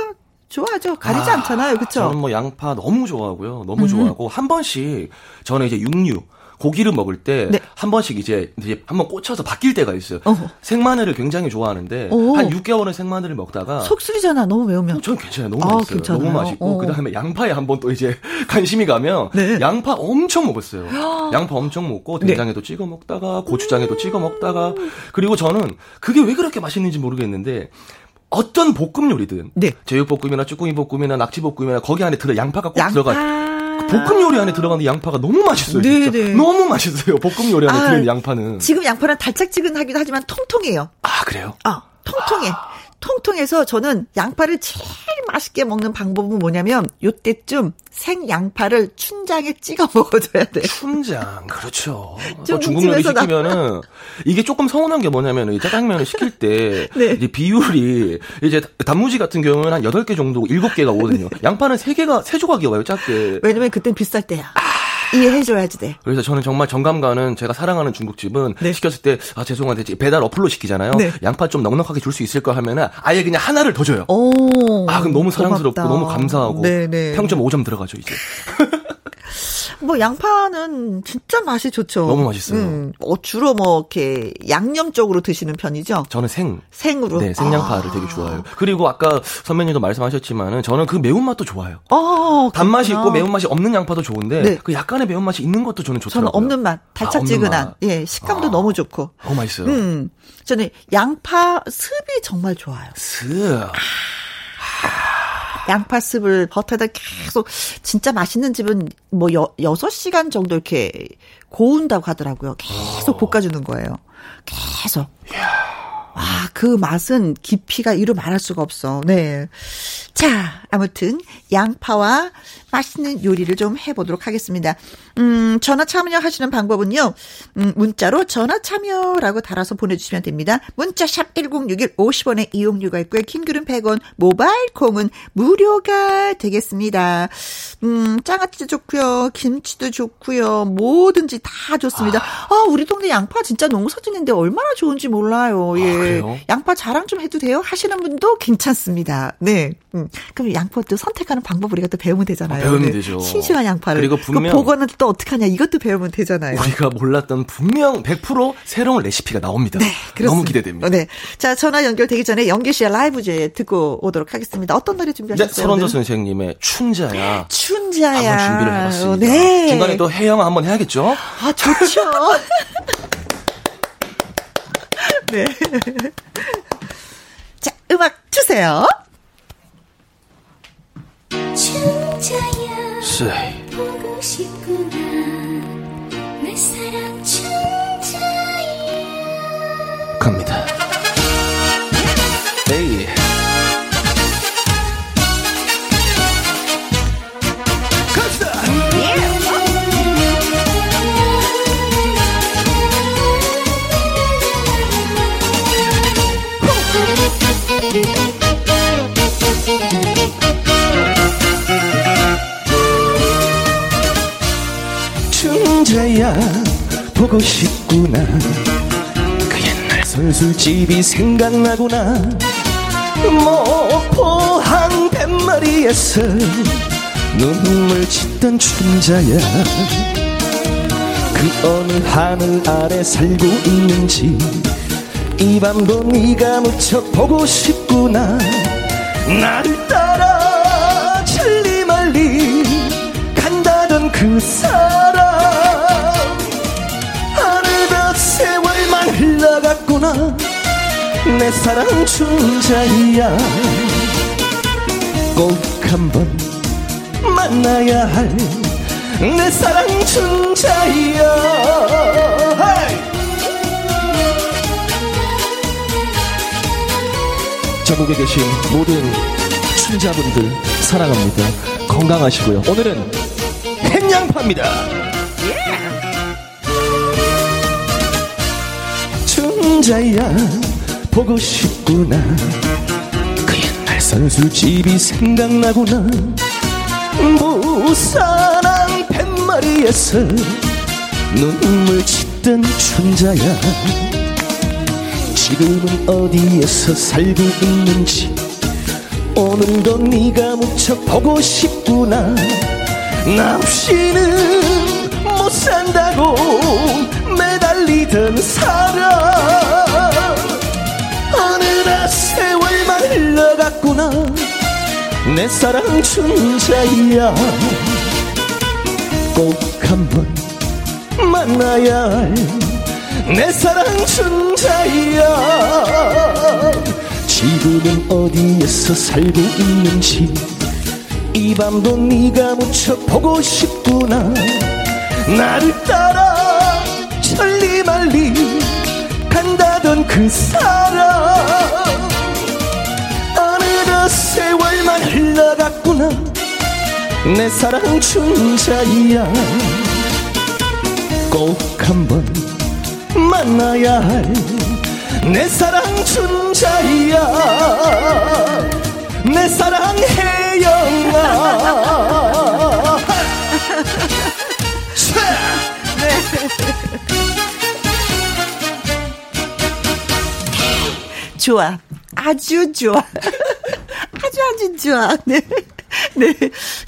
좋아하죠. 가리지 아, 않잖아요. 그쵸? 저는 뭐 양파 너무 좋아하고요. 너무 좋아하고 한 번씩 저는 이제 육류 고기를 먹을 때한 네. 번씩 이제 이제 한 번 꽂혀서 바뀔 때가 있어요. 어허. 생마늘을 굉장히 좋아하는데 오. 한 6개월은 생마늘을 먹다가 속쓰리잖아. 너무 매우면. 저는 괜찮아요. 너무 아, 맛있어요. 괜찮아요? 너무 맛있고 어. 그다음에 양파에 한 번 또 이제 <laughs> 관심이 가면 네. 양파 엄청 먹었어요. 양파 엄청 먹고 네. 된장에도 찍어 먹다가 고추장에도 찍어 먹다가 그리고 저는 그게 왜 그렇게 맛있는지 모르겠는데 어떤 볶음 요리든 네. 제육볶음이나 쭈꾸미 볶음이나 낙지 볶음이나 거기 안에 들어 양파가 꼭 양파. 들어가. 그 볶음 요리 안에 들어가는 양파가 너무 맛있어요. 네, 진짜. 네. 너무 맛있어요. 볶음 요리 안에 아, 들어있는 양파는. 지금 양파는 달짝지근하기도 하지만 통통해요. 아 그래요? 아, 통통해. 통통해서 저는 양파를 제일 맛있게 먹는 방법은 뭐냐면 요때쯤 생 양파를 춘장에 찍어 먹어줘야 돼. 춘장 그렇죠. 좀또 중국 요리 시키면은 이게 조금 서운한 게 뭐냐면 이 짜장면을 시킬 때 <laughs> 네. 이제 비율이 이제 단무지 같은 경우는 한 8개 정도 7개가 오거든요. 양파는 3개가 3조각이 와요, 작게. 왜냐면 그땐 비쌀 때야. 이해해줘야지 돼. 그래서 저는 정말 정감 가는 제가 사랑하는 중국집은 네. 시켰을 때 아 죄송한데 배달 어플로 시키잖아요. 네. 양파 좀 넉넉하게 줄 수 있을 거 하면은 아예 그냥 하나를 더 줘요. 오. 아 그럼 너무 사랑스럽고 고맙다. 너무 감사하고 네네. 평점 5점 들어가죠 이제. <laughs> 뭐 양파는 진짜 맛이 좋죠. 너무 맛있어요. 음, 어, 주로 뭐 이렇게 양념 쪽으로 드시는 편이죠. 저는 생 생으로. 네, 생양파를 아. 되게 좋아해요. 그리고 아까 선배님도 말씀하셨지만은 저는 그 매운맛도 좋아요. 어, 단맛이 그렇구나. 있고 매운맛이 없는 양파도 좋은데 네. 그 약간의 매운맛이 있는 것도 저는 저는 좋더라고요. 없는 맛, 아, 달짝지근한. 맛. 예, 식감도 아. 너무 좋고. 너무 맛있어요. 음, 저는 양파 습이 정말 좋아요. 스. 양파 습을 버터에다 계속 진짜 맛있는 집은 뭐 여, 6시간 정도 이렇게 고운다고 하더라고요. 계속 볶아주는 거예요. 계속. 와, 그 맛은 깊이가 이루 말할 수가 없어. 네. 자, 아무튼 양파와 맛있는 요리를 좀 해보도록 하겠습니다. 음, 전화 참여하시는 방법은요. 음, 문자로 전화 참여라고 달아서 보내주시면 됩니다. 문자 샵 #1061 50원의 이용료가 있고요. 킹글은 100원, 모바일 콩은 무료가 되겠습니다. 음, 장아찌도 좋고요, 김치도 좋고요, 뭐든지 다 좋습니다. 아, 우리 동네 양파 진짜 농사 짓는데 얼마나 좋은지 몰라요. 예. 그래요? 양파 자랑 좀 해도 돼요? 하시는 분도 괜찮습니다. 네. 음. 그럼 양파도 선택하는 방법 우리가 또 배우면 되잖아요. 아, 배우면 네. 되죠. 싱싱한 양파를. 그리고 그 분명- 보관은 또 어떻게 하냐 이것도 배우면 되잖아요. 우리가 몰랐던 분명 100% 새로운 레시피가 나옵니다. 네, 그렇습니다. 너무 기대됩니다. 네. 자, 전화 연결되기 전에 연기 씨의 라이브제 듣고 오도록 하겠습니다. 어떤 노래 네, 준비하셨어요? 서른도 오늘? 선생님의 춘자야. 춘자야. 한번 준비를 해봤습니다. 네. 중간에 또 해영 한번 해야겠죠? 아, 좋죠. <laughs> 네. <laughs> 자, 음악 주세요. 쎄. 보고 싶구나 춘자야 보고 싶구나. 그 옛날 선술집이 생각나구나. 뭐 포항 뱃머리에서 눈물 짓던 춘자야. 그 어느 하늘 아래 살고 있는지 이 밤도 네가 무척 보고 싶구나. 나를 따라 천리 멀리 간다던 그사 내 사랑 춘자야 꼭 한번 만나야 할 내 사랑 춘자야 헤이! 전국에 계신 모든 춘자분들 사랑합니다. 건강하시고요. 오늘은 햇양파입니다. 춘자야 보고 싶구나. 그 옛날 선술집이 생각나구나. 무사랑 뱃머리에서 눈물 짓던 춘자야. 지금은 어디에서 살고 있는지 오늘도 네가 무척 보고 싶구나. 나 없이는 못 산다고 매달리던 사람 어느덧 세월만 흘러갔구나. 내 사랑 춘자야. 꼭 한번 만나야 할 내 사랑 춘자야. 지금은 어디에서 살고 있는지 이 밤도 네가 무척 보고 싶구나. 나를 따라 천리말리 간다던 그 사람. 어느덧 세월만 흘러갔구나. 내 사랑 춘자야. 꼭 한번 만나야 할 내 사랑 춘자야. 내 사랑 혜영아 좋아. 아주 좋아. <laughs> 아주 아주 좋아. 네. 네.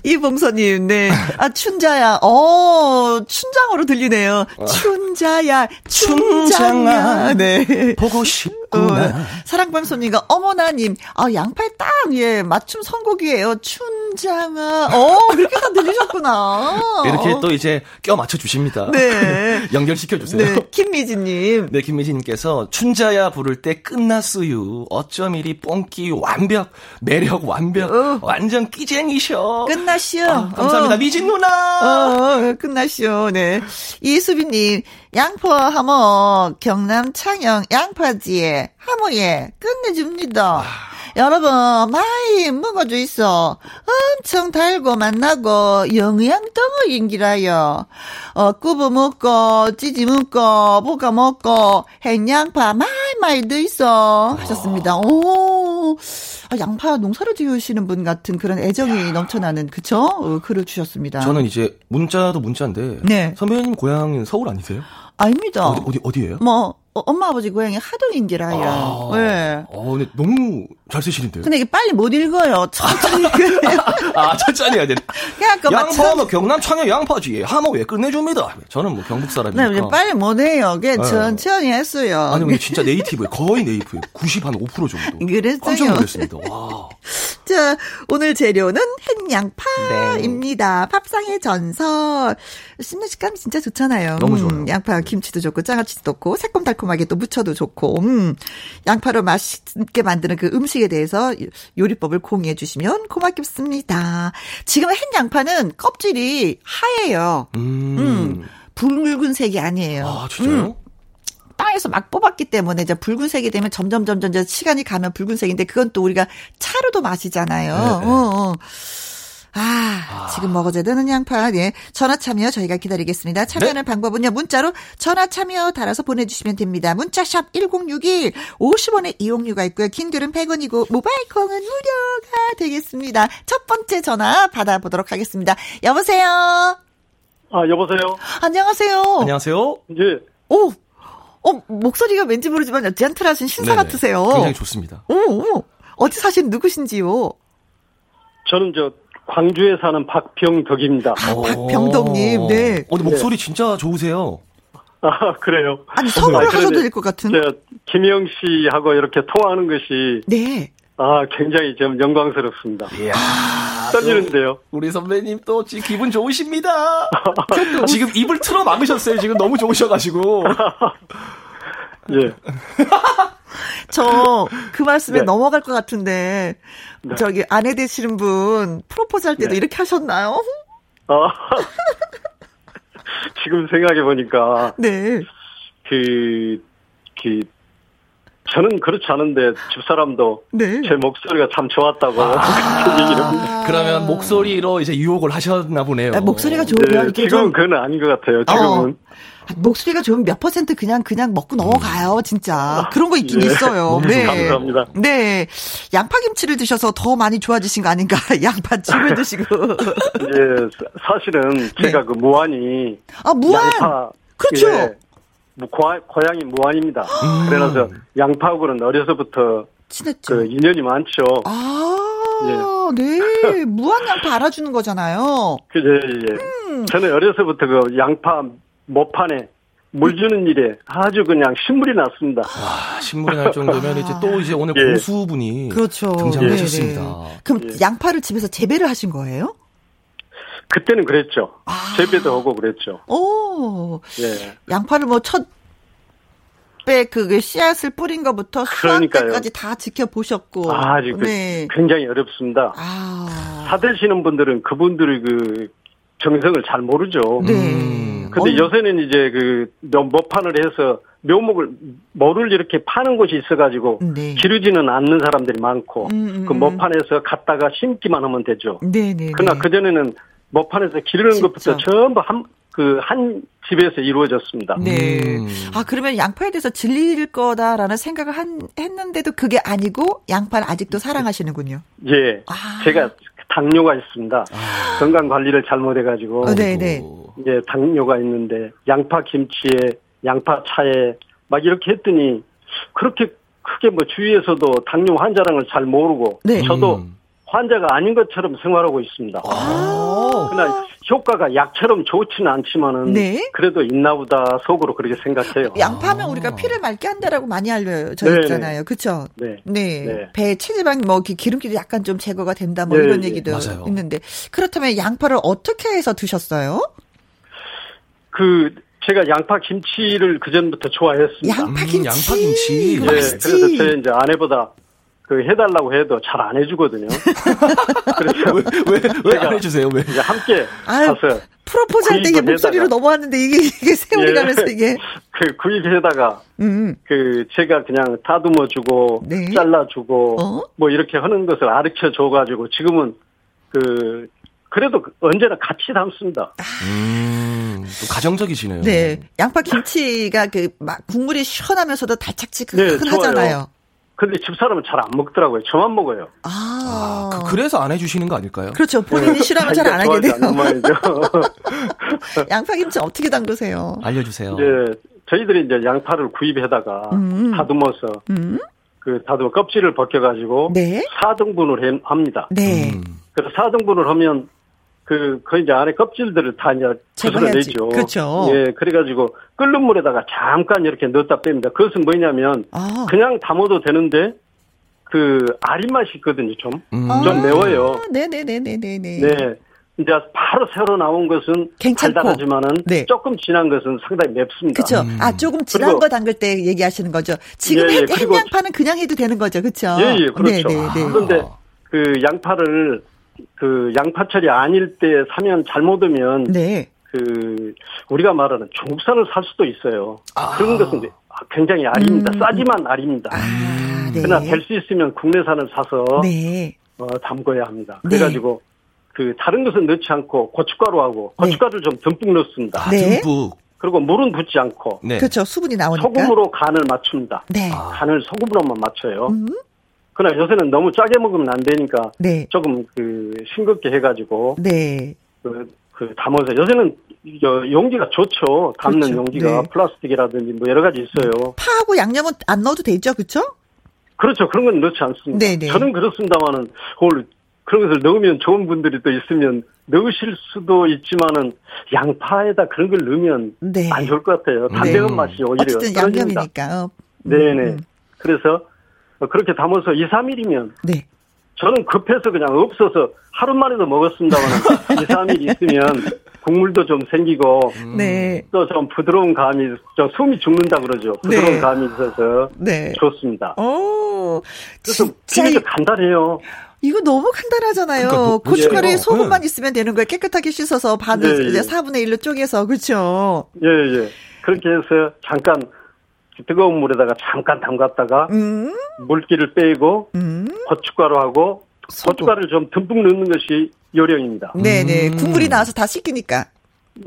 이봉서님, 네. 아, 춘자야. 어, 춘 장으로 들리네요. 춘자야. 춘장아. 네. 보고 어, 싶구나 사랑방송님과 어머나님, 아, 양팔 딱, 예, 맞춤 선곡이에요. 춘장아. 어, 그렇게 다 들리셨구나. 이렇게 또 이제 껴 맞춰 주십니다. 네. <laughs> 연결시켜 주세요. 네, 김미진님. 네, 김미진님께서 춘자야 부를 때 끝났어요. 어쩜 이리 뽕기 완벽, 매력 완벽, 어. 완전 끼쟁이셔. 끝나시오. 아, 감사합니다, 어. 미진 누나. 어, 끝나시오. 네. 이수빈님, 양포 하모, 경남 창녕 양파지에, 하모에, 끝내줍니다. 여러분, 많이 먹어줘 있어. 엄청 달고 맛나고, 영양 덩어리인기라요. 어, 꾸부 먹고, 찌지 먹고, 볶아 먹고, 햇양파 많이 많이 더 있어. 하셨습니다. 오, 아, 양파 농사를 지으시는 분 같은 그런 애정이 넘쳐나는, 그쵸? 어, 글을 주셨습니다. 저는 이제 문자도 문자인데 네. 선배님 고향은 서울 아니세요? 아닙니다. 어디 어디 어디예요? 뭐 어, 엄마 아버지 고향이 하동인지라요. 네. 어, 근데 너무 잘 쓰시는데요. 근데 이게 빨리 못 읽어요. 천천히. <laughs> 아, 천천히 해야 되네. 그냥 그 양파는 뭐 경남 창녕 양파지. 하모 왜 끝내줍니다. 저는 뭐 경북 네, 사람이니까. 이제 빨리 못 해요. 그게 네. 천천히 했어요. 아니 근데 진짜 네이티브예요. 거의 네이티브예요. 90한 5% 정도. 그랬어요. 깜짝 놀랐습니다. 와. <laughs> 자, 오늘 재료는 햇양파입니다. pap상의 전설. 씹는 식감이 진짜 좋잖아요. 너무 음, 좋아요. 양파 김치도 좋고 장아찌도 좋고 새콤달콤 하게 또 무쳐도 좋고 음, 양파로 맛있게 만드는 그 음식에 대해서 요리법을 공유해 주시면 고맙겠습니다. 지금 햇 양파는 껍질이 하얘요. 음. 음, 붉은색이 아니에요. 아, 진짜요? 음. 땅에서 막 뽑았기 때문에 이제 붉은색이 되면 점점 점점 시간이 가면 붉은색인데 그건 또 우리가 차로도 마시잖아요. 네, 네. 어, 어. 아, 지금 먹어줘야 되는 양파. 예. 전화 참여 저희가 기다리겠습니다. 참여하는 네. 방법은요. 문자로 전화 참여 달아서 보내주시면 됩니다. 문자샵 1061 50원의 이용료가 있고요. 긴 글은 100원이고 모바일 콩은 무료가 되겠습니다. 첫 번째 전화 받아보도록 하겠습니다. 여보세요. 아, 여보세요? 안녕하세요. 안녕하세요. 예. 오, 어, 목소리가 왠지 모르지만 젠틀하신 신사 네네. 같으세요. 굉장히 좋습니다. 오, 오, 어디 사시는 누구신지요? 저는 저 광주에 사는 박병덕입니다. 아, 박병덕님, 네. 어, 근데 목소리 진짜 좋으세요. 아, 그래요? 아니, 선물을 아, 하셔도 될 것 같은. 저 김영 씨하고 이렇게 통화하는 것이 네. 아, 굉장히 좀 영광스럽습니다. 이야. 떨리는데요. 우리 선배님 또 지금 기분 좋으십니다. <laughs> 지금 입을 틀어 막으셨어요. 지금 너무 좋으셔가지고. <laughs> 예. <laughs> 저 그 말씀에 네. 넘어갈 것 같은데, 저기 아내 되시는 분 프로포즈 할 때도 네. 이렇게 하셨나요? <laughs> 아, 지금 생각해 보니까 네. 그, 그, 저는 그렇지 않은데 집사람도 네. 제 목소리가 참 좋았다고 아. <laughs> 그러면 목소리로 이제 유혹을 하셨나 보네요. 아, 목소리가 좋으면 네, 지금은 좀 그건 아닌 것 같아요. 지금은 어. 목소리가 좋으면 몇 퍼센트 그냥 그냥 먹고 넘어가요, 진짜. 그런 거 있긴 예. 있어요. <laughs> 네, 감사합니다. 네. 양파김치를 드셔서 더 많이 좋아지신 거 아닌가? <laughs> 양파즙을 <laughs> 드시고. 예, 사- 사실은 제가 그 무안이 아, 네. 무안! 양파 그렇죠. 예, 무- 고아- 고향이 무안입니다. 아. 그래서 양파하고는 어려서부터 친했죠. 그 인연이 많죠. 아, 네. 무한 양파 알아주는 거잖아요. 그, 예, 예. 음. 저는 어려서부터 그 양파 모판에 물 주는 일에 아주 그냥 신물이 났습니다. 아, 신물이 날 정도면 이제 또 이제 오늘 <laughs> 예. 고수분이 그렇죠. 등장하셨습니다. 네네. 그럼 양파를 집에서 재배를 하신 거예요? 그때는 그랬죠. 아. 재배도 하고 그랬죠. 오, 예. 양파를 뭐 첫, 빼, 그, 씨앗을 뿌린 것부터 수확 그러니까요. 때까지 다 지켜보셨고. 아주 그 네. 굉장히 어렵습니다. 아. 사드시는 분들은 그분들의 그 정성을 잘 모르죠. 네. 음. 근데 어. 요새는 이제 그 묘판을 해서 묘목을 모를 이렇게 파는 곳이 있어가지고 네. 기르지는 않는 사람들이 많고 음, 음, 그 음. 모판에서 갖다가 심기만 하면 되죠. 네네. 그러나 그 전에는 모판에서 기르는. 것부터 전부 한 그한 집에서 이루어졌습니다. 네. 음. 아, 그러면 양파에 대해서 질릴 거다라는 생각을 한, 했는데도 그게 아니고 양파를 아직도 사랑하시는군요. 예, 아. 제가 당뇨가 있습니다. 건강 관리를 잘못해가지고 어, 네네. 예, 당뇨가 있는데 양파 김치에 양파 차에 막 이렇게 했더니 그렇게 크게 뭐 주위에서도 당뇨 환자라는 걸잘 모르고 네. 저도 음. 환자가 아닌 것처럼 생활하고 있습니다. 아. 그러나 효과가 약처럼 좋지는 않지만은 네. 그래도 있나 보다 속으로 그렇게 생각해요. 양파하면 우리가 피를 맑게 한다라고 많이 알려져 네네. 있잖아요. 그쵸? 네. 네. 네. 배 체지방 뭐 기- 기름기도 약간 좀 제거가 된다 뭐 네, 이런 네. 얘기도 맞아요. 있는데 그렇다면 양파를 어떻게 해서 드셨어요? 그 제가 양파 김치를 그 전부터 좋아했습니다. 양파 김치. 음, 양파 김치. 이거 예, 맛있지. 그래서 제 이제 아내보다 그 해달라고 해도 잘 안 해주거든요. <laughs> 그래서 왜안 해주세요? 왜? 이제 함께 아유, 가서 프로포즈 할 때 이게 목소리로. 넘어왔는데 이게 이게 세월이 예. 가면서 이게 <laughs> 그 구입해다가 음. 그 제가 그냥 다듬어 주고 네. 잘라 주고 어? 뭐 이렇게 하는 것을 가르쳐 줘 가지고 지금은 그 그래도 언제나 같이 담습니다. 음, 또 가정적이시네요. 네. 양파 김치가 그 막 국물이 시원하면서도 네, 달짝지근하잖아요. 좋아요. 근데 집사람은 잘 안 먹더라고요. 저만 먹어요. 아. 그, 그래서 안 해주시는 거 아닐까요? 그렇죠. 본인이 싫어하면 잘 안 하게 돼요. <laughs> 양파김치 어떻게 담그세요? 알려주세요. 이제 저희들이 이제 양파를 구입해다가 음. 다듬어서 음? 그 다듬어 껍질을 벗겨가지고 네. 4등분을 해- 합니다. 네. 음. 그래서 4등분을 하면 그, 그 이제 안에 껍질들을 다 이제. 부숴내죠. 그렇죠. 예, 그래가지고 끓는 물에다가 잠깐 이렇게 넣었다 뺍니다. 그것은 뭐냐면 아. 그냥 담아도 되는데 그 아린 맛이 있거든요, 좀. 음. 좀 매워요. 네네네네네네. 네. 이제 바로 새로 나온 것은 괜찮고. 달달하지만은 네. 조금 진한 것은 상당히 맵습니다. 그쵸. 음. 아, 조금 진한 그리고- 거 담글 때 얘기하시는 거죠. 지금 예, 예, 햇, 그리고- 햇양파는 그냥 해도 되는 거죠. 그쵸? 예, 예, 그렇죠. 네네네. 그런데 그 양파를 그 양파철이 아닐 때 사면 잘못하면 네. 그 우리가 말하는 중국산을 살 수도 있어요. 그런 것은 굉장히 아닙니다. 음. 싸지만 아닙니다. 아, 네. 그러나 될 수 있으면 국내산을 사서 네. 어, 담궈야 합니다. 네. 그래가지고 그 다른 것은 넣지 않고 고춧가루하고 네. 고춧가루를 좀 듬뿍 넣습니다. 아, 네. 듬뿍. 그리고 물은 붓지 않고 네. 그렇죠. 수분이 나오니까. 소금으로 간을 맞춥니다. 네. 간을 소금으로만 맞춰요. 음? 그러나 요새는 너무 짜게 먹으면 안 되니까 네. 조금 그 싱겁게 해가지고 네. 그, 그 담아서 요새는 저 용기가 좋죠. 담는 그렇죠. 용기가 네. 플라스틱이라든지 뭐 여러 가지 있어요. 파하고 양념은 안 넣어도 되죠. 그쵸? 그렇죠. 그런 건 넣지 않습니다. 네네. 저는 그렇습니다만은 오늘 그런 것을 넣으면 좋은 분들이 또 있으면 넣으실 수도 있지만은 양파에다 그런 걸 넣으면 네. 안 좋을 것 같아요. 담백한 맛이 오히려 어쨌든 떨어집니다. 양념이니까. 어. 네네. 음. 그래서 그렇게 담아서 2, 3일이면 네. 저는 급해서 그냥 없어서 하루 만에도 먹었습니다만 <laughs> 2, 3일 있으면 국물도 좀 생기고 네. 또좀 부드러운 감이 좀 숨이 죽는다 그러죠. 부드러운 네. 감이 있어서 네. 좋습니다. 오. 그래서 진짜 간단해요. 이거 너무 간단하잖아요. 그러니까 너- 고춧가루에 예. 소금만 있으면 되는 거예요. 깨끗하게 씻어서 반을 네, 이제 예. 4분의 1로 쪼개서 그렇죠. 예, 예. 그렇게 해서 잠깐 뜨거운 물에다가 잠깐 담갔다가 음, 물기를 빼고 음. 고춧가루하고 고춧가루를 좀 듬뿍 넣는 것이 요령입니다. 네네. 국물이 나와서 다 씻기니까.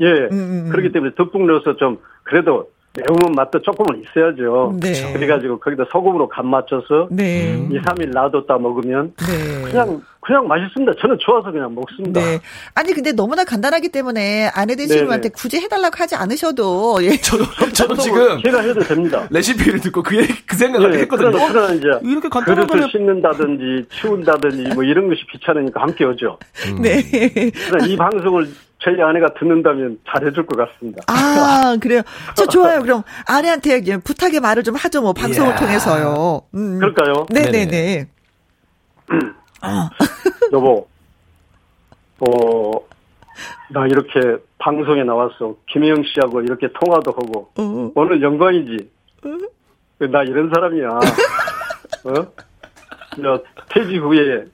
예. 음, 음. 그렇기 때문에 듬뿍 넣어서 좀 그래도 매운 맛도 조금은 있어야죠. 네. 그래가지고 거기다 소금으로 간 맞춰서 네. 2, 3일 놔뒀다 먹으면 네. 그냥 그냥 맛있습니다. 저는 좋아서 그냥 먹습니다. 네. 아니 근데 너무나 간단하기 때문에 아내 되시는분한테 네네. 굳이 해달라고 하지 않으셔도 예. <laughs> 저도 저도 지금 제가 해도 됩니다. 레시피를 듣고 그, 그 생각을 예, 했거든요. 그러나, 그러나 이제 이렇게 간단하다면- 그릇을 씻는다든지 치운다든지 뭐 이런 것이 귀찮으니까 함께 오죠. 네. 그러나 이 방송을 저희 아내가 듣는다면 잘해줄 것 같습니다. 아 그래요. 저 좋아요. 그럼 아내한테 부탁의 말을 좀 하죠. 뭐 방송을 이야. 통해서요. 음. 그럴까요? 네네네. <clears throat> <clears throat> 여보, 어, 나 이렇게 방송에 나왔어. 김혜영 씨하고 이렇게 통화도 하고. 어. 오늘 영광이지. 나 이런 사람이야. 어? 저 퇴직 후에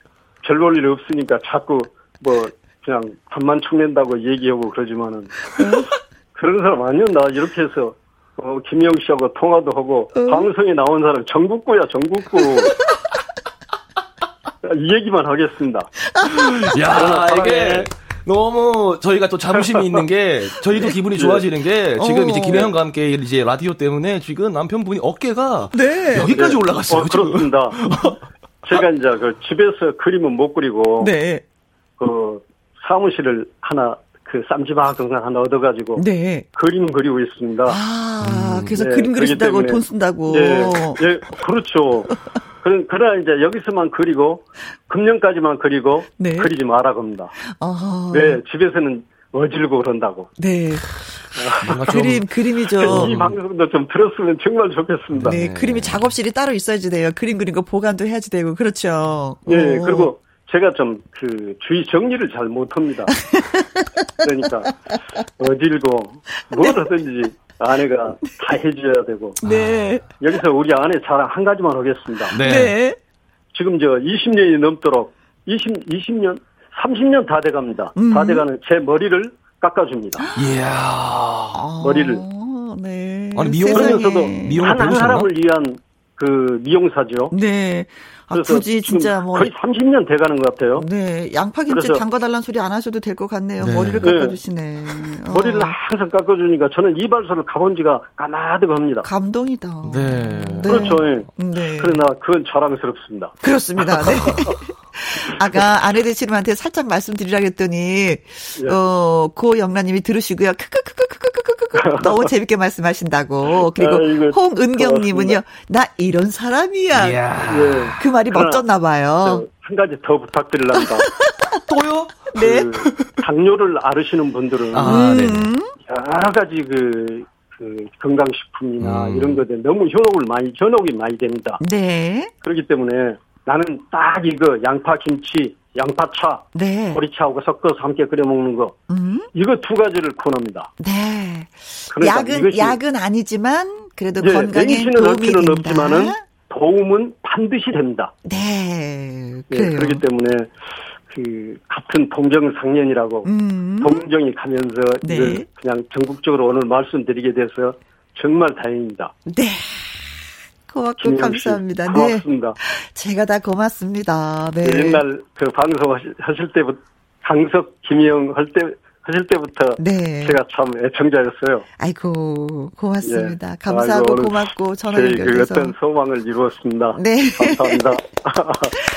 별 볼 일 없으니까 자꾸 뭐 그냥 밥만 축낸다고 얘기하고 그러지만은 그런 사람 아니야. 나 이렇게 해서 어, 김영 씨하고 통화도 하고 방송에 나온 사람 전국구야 전국구. <laughs> 이 얘기만 하겠습니다. <laughs> 야, 사랑해. 이게 너무 저희가 또 자부심이 있는 게 저희도 기분이 좋아지는 게 지금 어. 이제 김혜영과 함께 이제 라디오 때문에 지금 남편분이 어깨가 네. 여기까지 올라갔어요. 어. 그렇습니다. <laughs> 제가 이제 그 집에서 그림은 못 그리고 네. 그 사무실을 하나 그 쌈지방 동산 하나 얻어가지고 네. 그림 그리고 있습니다. 아 그래서 네, 그림 그리신다고 때문에. 돈 쓴다고. 예, 예, 그렇죠. <laughs> 그러, 그러나 이제 여기서만 그리고 금년까지만 그리고 네. 그리지 마라 겁니다. 어. 네, 집에서는 어질고 그런다고. 네. 그림 그림이죠. <laughs> 이 방송도 좀 들었으면 정말 좋겠습니다. 네, 그림이 작업실이 따로 있어야지 돼요. 그림 그린 거 보관도 해야지 되고 그렇죠. 예, 어. 그리고 제가 좀 그 주의 정리를 잘 못합니다. <laughs> 그러니까 어질고 뭘 하든지 아내가 다 해줘야 되고 네. 여기서 우리 아내 자랑 한 가지만 하겠습니다. 네. 네. 지금 저 20년이 넘도록 20 20년 30년 다 돼갑니다. 음. 다 돼가는 제 머리를 깎아줍니다. 이야. 아, 머리를. 네. 아니, 세상에. 그러면서도 미용을 한? 사람을 위한 그 미용사죠. 네. 아, 굳이 진짜 뭐 거의 30년 돼가는 것 같아요. 네, 양파김치 담가달란 소리 안 하셔도 될 것 같네요. 네. 머리를 네. 깎아주시네. 네. 어. 머리를 항상 깎아주니까 저는 이발소를 가본 지가 까마득합니다. 감동이다. 네. 네. 그렇죠. 예. 네. 그러나 그건 자랑스럽습니다. 그렇습니다. 네. <laughs> 아까 아내 되시님한테 살짝 말씀드리라 했더니 예. 어 고영란님이 들으시고요. 크크크크크크 <laughs> 너무 재밌게 말씀하신다고. 그리고 아이고, 홍은경님은요. 나 이런 사람이야. 이야. 예. 그 말이 멋졌나 봐요. 저한 가지 더 부탁드리랍니다. <laughs> 또요? 네. 그 당뇨를 앓으시는 분들은 아, 네. 음. 여러 가지 그, 그 건강식품이나 음. 이런 것에 너무 현혹을 많이 현혹이 많이 됩니다. 네. 그렇기 때문에 나는 딱 이거 양파 김치, 양파차, 네. 보리차하고 섞어서 함께 끓여 먹는 거 음. 이거 두 가지를 권합니다. 네. 그러니까 약은 약은 아니지만 그래도 예, 건강에 도움이 된다. 없지만은 도움은 반드시 됩니다. 네. 예, 그래요. 그렇기 때문에 그 같은 동정상련이라고 음. 동정이 가면서 네. 그냥 전국적으로 오늘 말씀드리게 돼서 정말 다행입니다. 네. 고맙고 김영 씨, 감사합니다. 네. 고맙습니다. <laughs> 제가 다 고맙습니다. 네. 옛날 그 방송 하실, 때부터 강석 김영 할 때 하실 때부터 네. 제가 참 애청자였어요. 아이고 고맙습니다. 예. 감사하고 아이고, 고맙고 전화 그 연결돼서 어떤 소망을 이루었습니다. 네. 감사합니다. <laughs>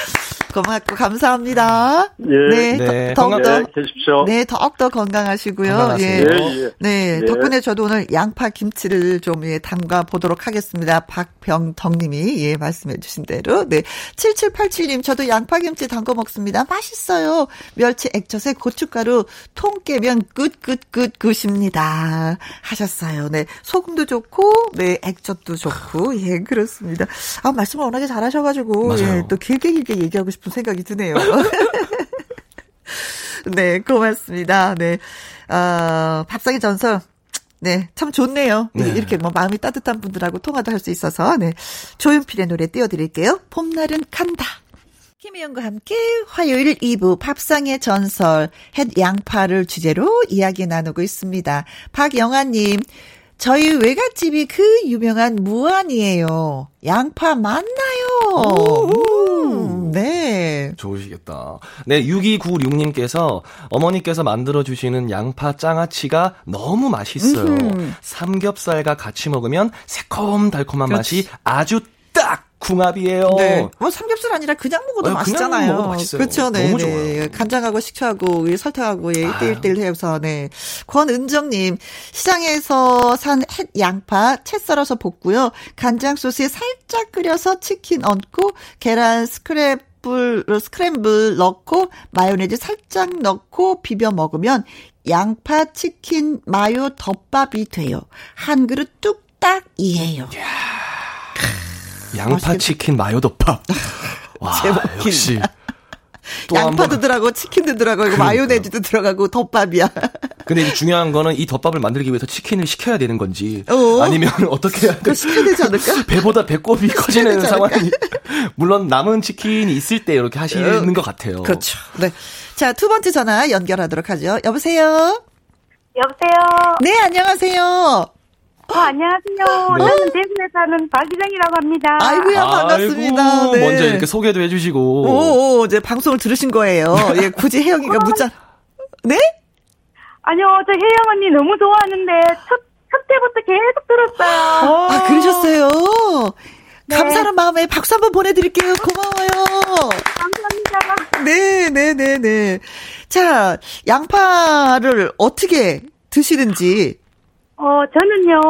고맙고 감사합니다. 예. 네, 네, 더, 더욱더 예, 계십시오. 네, 더욱더 건강하시고요. 건강하세요. 예. 예, 예. 네, 예. 덕분에 저도 오늘 양파 김치를 좀 예, 담가 보도록 하겠습니다. 박병덕 님이 예, 말씀해 주신 대로. 네. 7787님, 저도 양파 김치 담궈 먹습니다. 맛있어요. 멸치 액젓에 고춧가루 통 깨면 끝끝끝 끝입니다. 하셨어요. 네. 소금도 좋고, 네, 액젓도 좋고, 예, 그렇습니다. 아, 말씀을 워낙에 잘하셔 가지고, 맞아요. 예, 또 길게 길게 얘기하고 싶은 생각이 드네요. <laughs> 네, 고맙습니다. 네. 어, 밥상의 전설. 네, 참 좋네요. 네, 이렇게 뭐 마음이 따뜻한 분들하고 통화도 할 수 있어서, 네. 조용필의 노래 띄워드릴게요. 봄날은 간다. 김혜영과 함께 화요일 2부 밥상의 전설, 햇 양파를 주제로 이야기 나누고 있습니다. 박영아님, 저희 외갓집이 그 유명한 무안이에요. 양파 맞나요? 음, 네. 좋으시겠다. 네, 6296님께서 어머니께서 만들어주시는 양파 장아찌가 너무 맛있어요. 음흠. 삼겹살과 같이 먹으면 새콤달콤한 맛이 아주 딱 궁합이에요. 네. 뭐 삼겹살 아니라 그냥 먹어도 어, 그냥 맛있잖아요. 맛있어요. 그렇죠. 네. 너무 네. 좋아요. 간장하고 식초하고 이 설탕하고 예, 1대 1대1 해서 네. 권은정 님. 시장에서 산 햇 양파 채 썰어서 볶고요. 간장 소스에 살짝 끓여서 치킨 얹고 계란 스크랩 스크램블 넣고 마요네즈 살짝 넣고 비벼 먹으면 양파 치킨 마요 덮밥이 돼요. 한 그릇 뚝딱이에요. 양파 맛있겠다. 치킨 마요 덮밥. <laughs> 와, 역시. 또 양파도 들어가고 치킨도 들어가고 그러니까요. 마요네즈도 들어가고 덮밥이야. <laughs> 근데 이제 중요한 거는 이 덮밥을 만들기 위해서 치킨을 시켜야 되는 건지 어. 아니면 <laughs> 어떻게 해야 그거 시켜야 되지 않을까? <laughs> 배보다 배꼽이 커지는 상황이 물론 남은 치킨이 있을 때 이렇게 하시는 것 같아요. 그렇죠. 네. 자, 두 번째 전화 연결하도록 하죠. 여보세요? 여보세요. 네, 안녕하세요. 어, 안녕하세요. 네. 저는 대구에 사는 박기정이라고 합니다. 아이고야, 반갑습니다. 아이고, 네. 먼저 이렇게 소개도 해주시고. 오, 오, 이제 방송을 들으신 거예요. 예, 굳이 혜영이가 묻자. 네? 아니요, 저 혜영 언니 너무 좋아하는데 첫, 첫 때부터 계속 들었어요. 아, 그러셨어요? 네. 감사한 마음에 박수 한번 보내드릴게요. 고마워요. 감사합니다. 네, 네, 네, 네. 자, 양파를 어떻게 드시는지. 어, 저는요,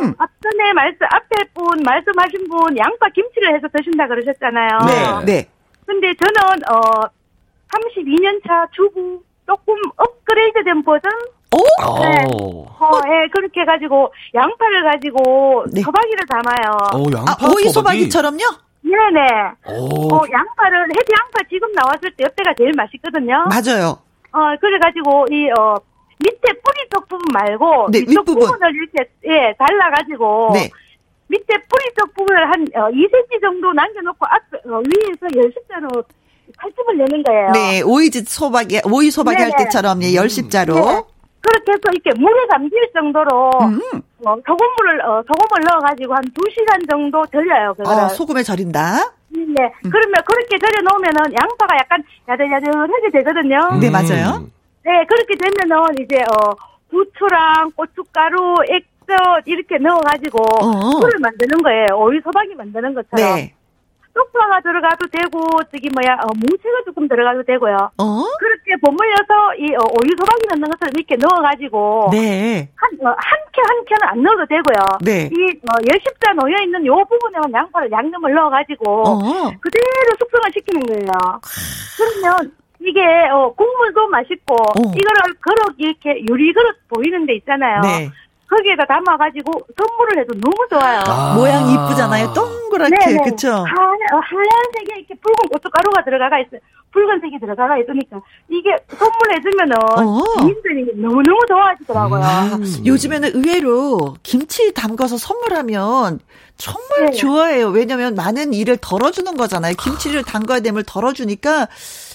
음. 앞전에 말씀, 앞에 분, 말씀하신 분, 양파 김치를 해서 드신다 그러셨잖아요. 네, 네. 근데 저는, 어, 32년차 주부, 조금 업그레이드 된 버전? 오? 네. 오. 어, 예, 그렇게 해가지고, 양파를 가지고, 네. 소박이를 담아요. 오, 양파 아, 오이 소박이. 소박이처럼요? 네네. 오. 어, 양파를, 햇양파 지금 나왔을 때 옆에가 제일 맛있거든요. 맞아요. 어, 그래가지고, 이, 어, 밑에 뿌리 쪽 부분 말고, 네, 이쪽 윗부분. 부분을 이렇게, 예, 잘라가지고, 네. 밑에 뿌리 쪽 부분을 한, 어, 2cm 정도 남겨놓고, 앞, 어, 위에서 열십자로 칼집을 내는 거예요. 네, 오이지 소박이, 오이 소박이 할 네네. 때처럼, 예, 열십자로. 네. 그렇게 해서 이렇게 물에 담길 정도로, 음. 어, 소금물을, 어, 소금을 넣어가지고 한 2시간 정도 절여요, 그거를. 어, 소금에 절인다. 네. 그러면 그렇게 절여 놓으면은 양파가 약간 야들야들하게 되거든요. 네, 맞아요. 네, 그렇게 되면은 이제 어 부추랑 고춧가루, 액젓 이렇게 넣어가지고 어. 술을 만드는 거예요. 오이 소박이 만드는 것처럼. 네. 쪽파가 들어가도 되고 저기 뭐야 어, 무채가 조금 들어가도 되고요. 어? 그렇게 버무려서 이 어, 오이 소박이 넣는 것을 이렇게 넣어가지고 네. 한, 어, 한 켜, 한 켜는 안 넣어도 되고요. 네. 이, 어, 열십자 놓여 있는 요 부분에만 양파를 양념을 넣어가지고, 어. 그대로 숙성을 시키는 거예요. 그러면, 이게, 어, 국물도 맛있고, 어. 이거를 그릇, 이렇게 유리 그릇 보이는 데 있잖아요. 네. 거기에다 담아가지고 선물을 해도 너무 좋아요. 아. 모양 이쁘잖아요. 동그랗게, 네네. 그쵸? 하얀, 어, 하얀색에 이렇게 붉은 고춧가루가 들어가가 있어요. 붉은색이 들어가가 있으니까 이게 선물해주면은 어. 지인들이 너무 너무 좋아하시더라고요. 아, 요즘에는 의외로 김치 담가서 선물하면 정말 네. 좋아해요. 왜냐면 많은 일을 덜어주는 거잖아요. 김치를 담가야 됨을 덜어주니까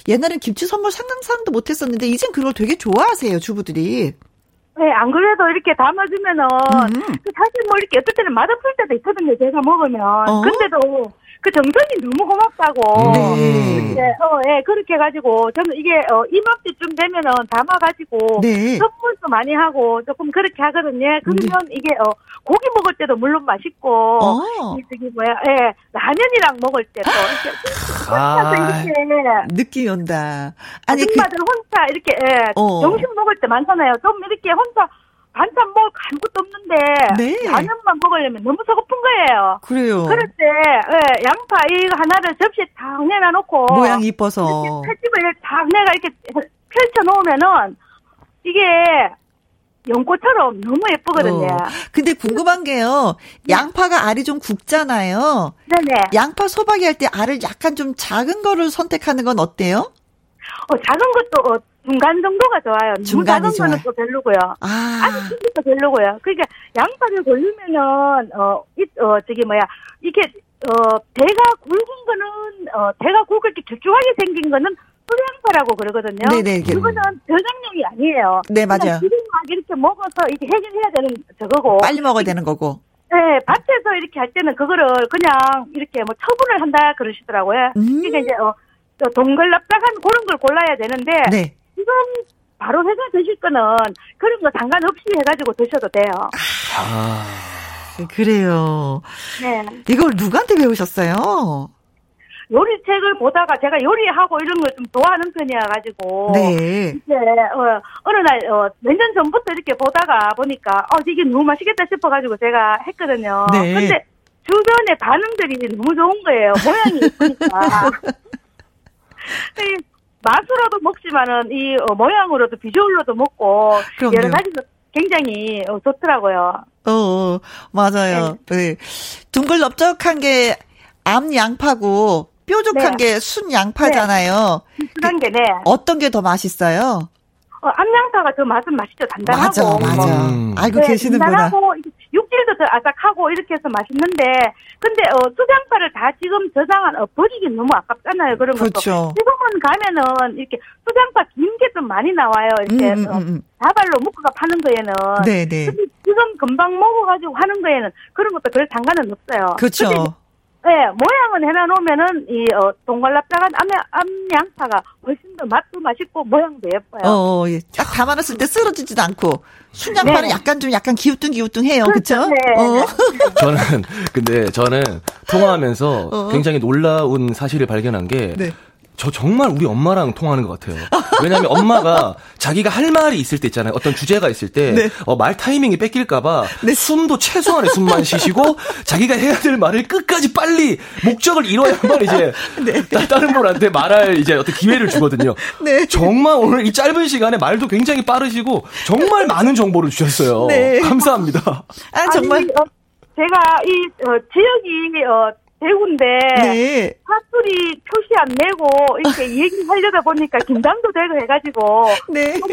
옛날엔 김치 선물 상상도 못했었는데 이젠 그걸 되게 좋아하세요, 주부들이. 네, 안 그래도 이렇게 담아주면은, 음. 그 사실 뭐 이렇게 어떨 때는 맛없을 때도 있거든요, 제가 먹으면. 어? 근데도 그 정성이 너무 고맙다고. 네. 네, 어, 예, 그렇게 해가지고, 저는 이게, 어, 이맘때쯤 되면은 담아가지고, 네. 선물도 많이 하고, 조금 그렇게 하거든요. 그러면 이게, 어, 고기 먹을 때도 물론 맛있고, 어. 이 저기 뭐야, 예, 라면이랑 먹을 때도 이렇게, 혼자서 아. 이렇게, 느낌이 온다. 아니, 그, 아줌마들 혼자 이렇게 예, 어. 점심 먹을 때 많잖아요. 좀 이렇게 혼자 반찬 먹을 거 아무것도 없는데 네. 라면만 먹으려면 너무 서글픈 거예요. 그래요. 그럴 때 예, 양파 이거 하나를 접시에 탁 내놔놓고 모양 이뻐서. 칼집을 탁 내가 이렇게 펼쳐 놓으면은 이게 연꽃처럼 너무 예쁘거든요. 어. 근데 궁금한 게요. 양파가 알이 좀 굵잖아요. 네네. 양파 소박이 할 때 알을 약간 좀 작은 거를 선택하는 건 어때요? 어, 작은 것도 어, 중간 정도가 좋아요. 너무 중간이 작은 거는 좋아요. 또 별로고요. 아. 아니, 진짜 별로고요. 그러니까 양파를 고르면은 어, 이, 어 저기 뭐야 이게 어 대가 굵은 거는 어 대가 굵게 이렇게 길쭉하게 생긴 거는 소량파라고 그러거든요. 네네, 이게- 그거는 저장용이 아니에요. 네, 맞아요. 막 이렇게 먹어서 이게 해결해야 되는 저거고. 빨리 먹어야 되는 거고. 네, 밭에서 이렇게 할 때는 그거를 그냥 이렇게 뭐 처분을 한다 그러시더라고요. 음. 그러니까 이제 어, 저 동글납작한 그런 걸 골라야 되는데 네. 지금 바로 회사 드실 거는 그런 거 상관없이 해가지고 드셔도 돼요. 아. 그래요. 네. 이걸 누구한테 배우셨어요? 요리책을 보다가 제가 요리하고 이런 걸 좀 좋아하는 편이어가지고. 네. 이제, 어, 어느 날, 어, 몇 년 전부터 이렇게 보다가 보니까, 어, 이게 너무 맛있겠다 싶어가지고 제가 했거든요. 네. 근데 주변의 반응들이 너무 좋은 거예요. 모양이 예쁘니까. <laughs> 이 맛으로도 먹지만은 이 어, 모양으로도 비주얼로도 먹고 그럼요. 여러 가지로 굉장히 어, 좋더라고요. 어, 어, 맞아요. 네. 둥글넓적한 게 암 양파고 뾰족한 네. 게순 양파잖아요. 비슷한 게 네. 어떤 게 더 맛있어요? 어, 암양파가 더 맛은 맛있죠. 단단하고. 맞아, 맞아. 음. 알고 네, 계시는구나. 단단하고 육질도 더 아삭하고 이렇게 해서 맛있는데 근데 어, 수장파를 다 지금 저장한 어, 버리긴 너무 아깝잖아요. 그런 것도. 그렇죠. 지금은 가면은 이렇게 수장파 긴 게 좀 많이 나와요. 이렇게 음, 음, 어, 음, 음. 다발로 묶어가 파는 거에는. 네, 네. 지금 금방 먹어가지고 하는 거에는 그런 것도 별 상관은 없어요. 그렇죠. 근데 네, 모양은 해놔놓으면은 이 어, 동글납작한 암양, 암양파가 훨씬 더 맛도 맛있고 모양도 예뻐요. 어, 어, 예. 딱 담아놨을 때 쓰러지지도 않고 순양파는 네. 약간 좀 약간 기우뚱기우뚱해요. 그렇죠? 네. 어. <laughs> 저는 근데 저는 통화하면서 어. 굉장히 놀라운 사실을 발견한 게 네. 저 정말 우리 엄마랑 통화하는 것 같아요. 왜냐하면 엄마가 자기가 할 말이 있을 때 있잖아요. 어떤 주제가 있을 때 네. 어, 말 타이밍이 뺏길까봐 숨도 최소한의 숨만 쉬시고 자기가 해야 될 말을 끝까지 빨리 목적을 이뤄야만 이제 <laughs> 따- 다른 분한테 말할 이제 어떤 기회를 주거든요. 네. 정말 오늘 이 짧은 시간에 말도 굉장히 빠르시고 정말 많은 정보를 주셨어요. 네. 감사합니다. 아, 정말. 아니, 어, 제가 이 어, 지역이 어, 대구인데 네. 사투리 표시 안 내고 이렇게 <laughs> 얘기를 하려다 보니까 긴장도 되고 해가지고 네. 좀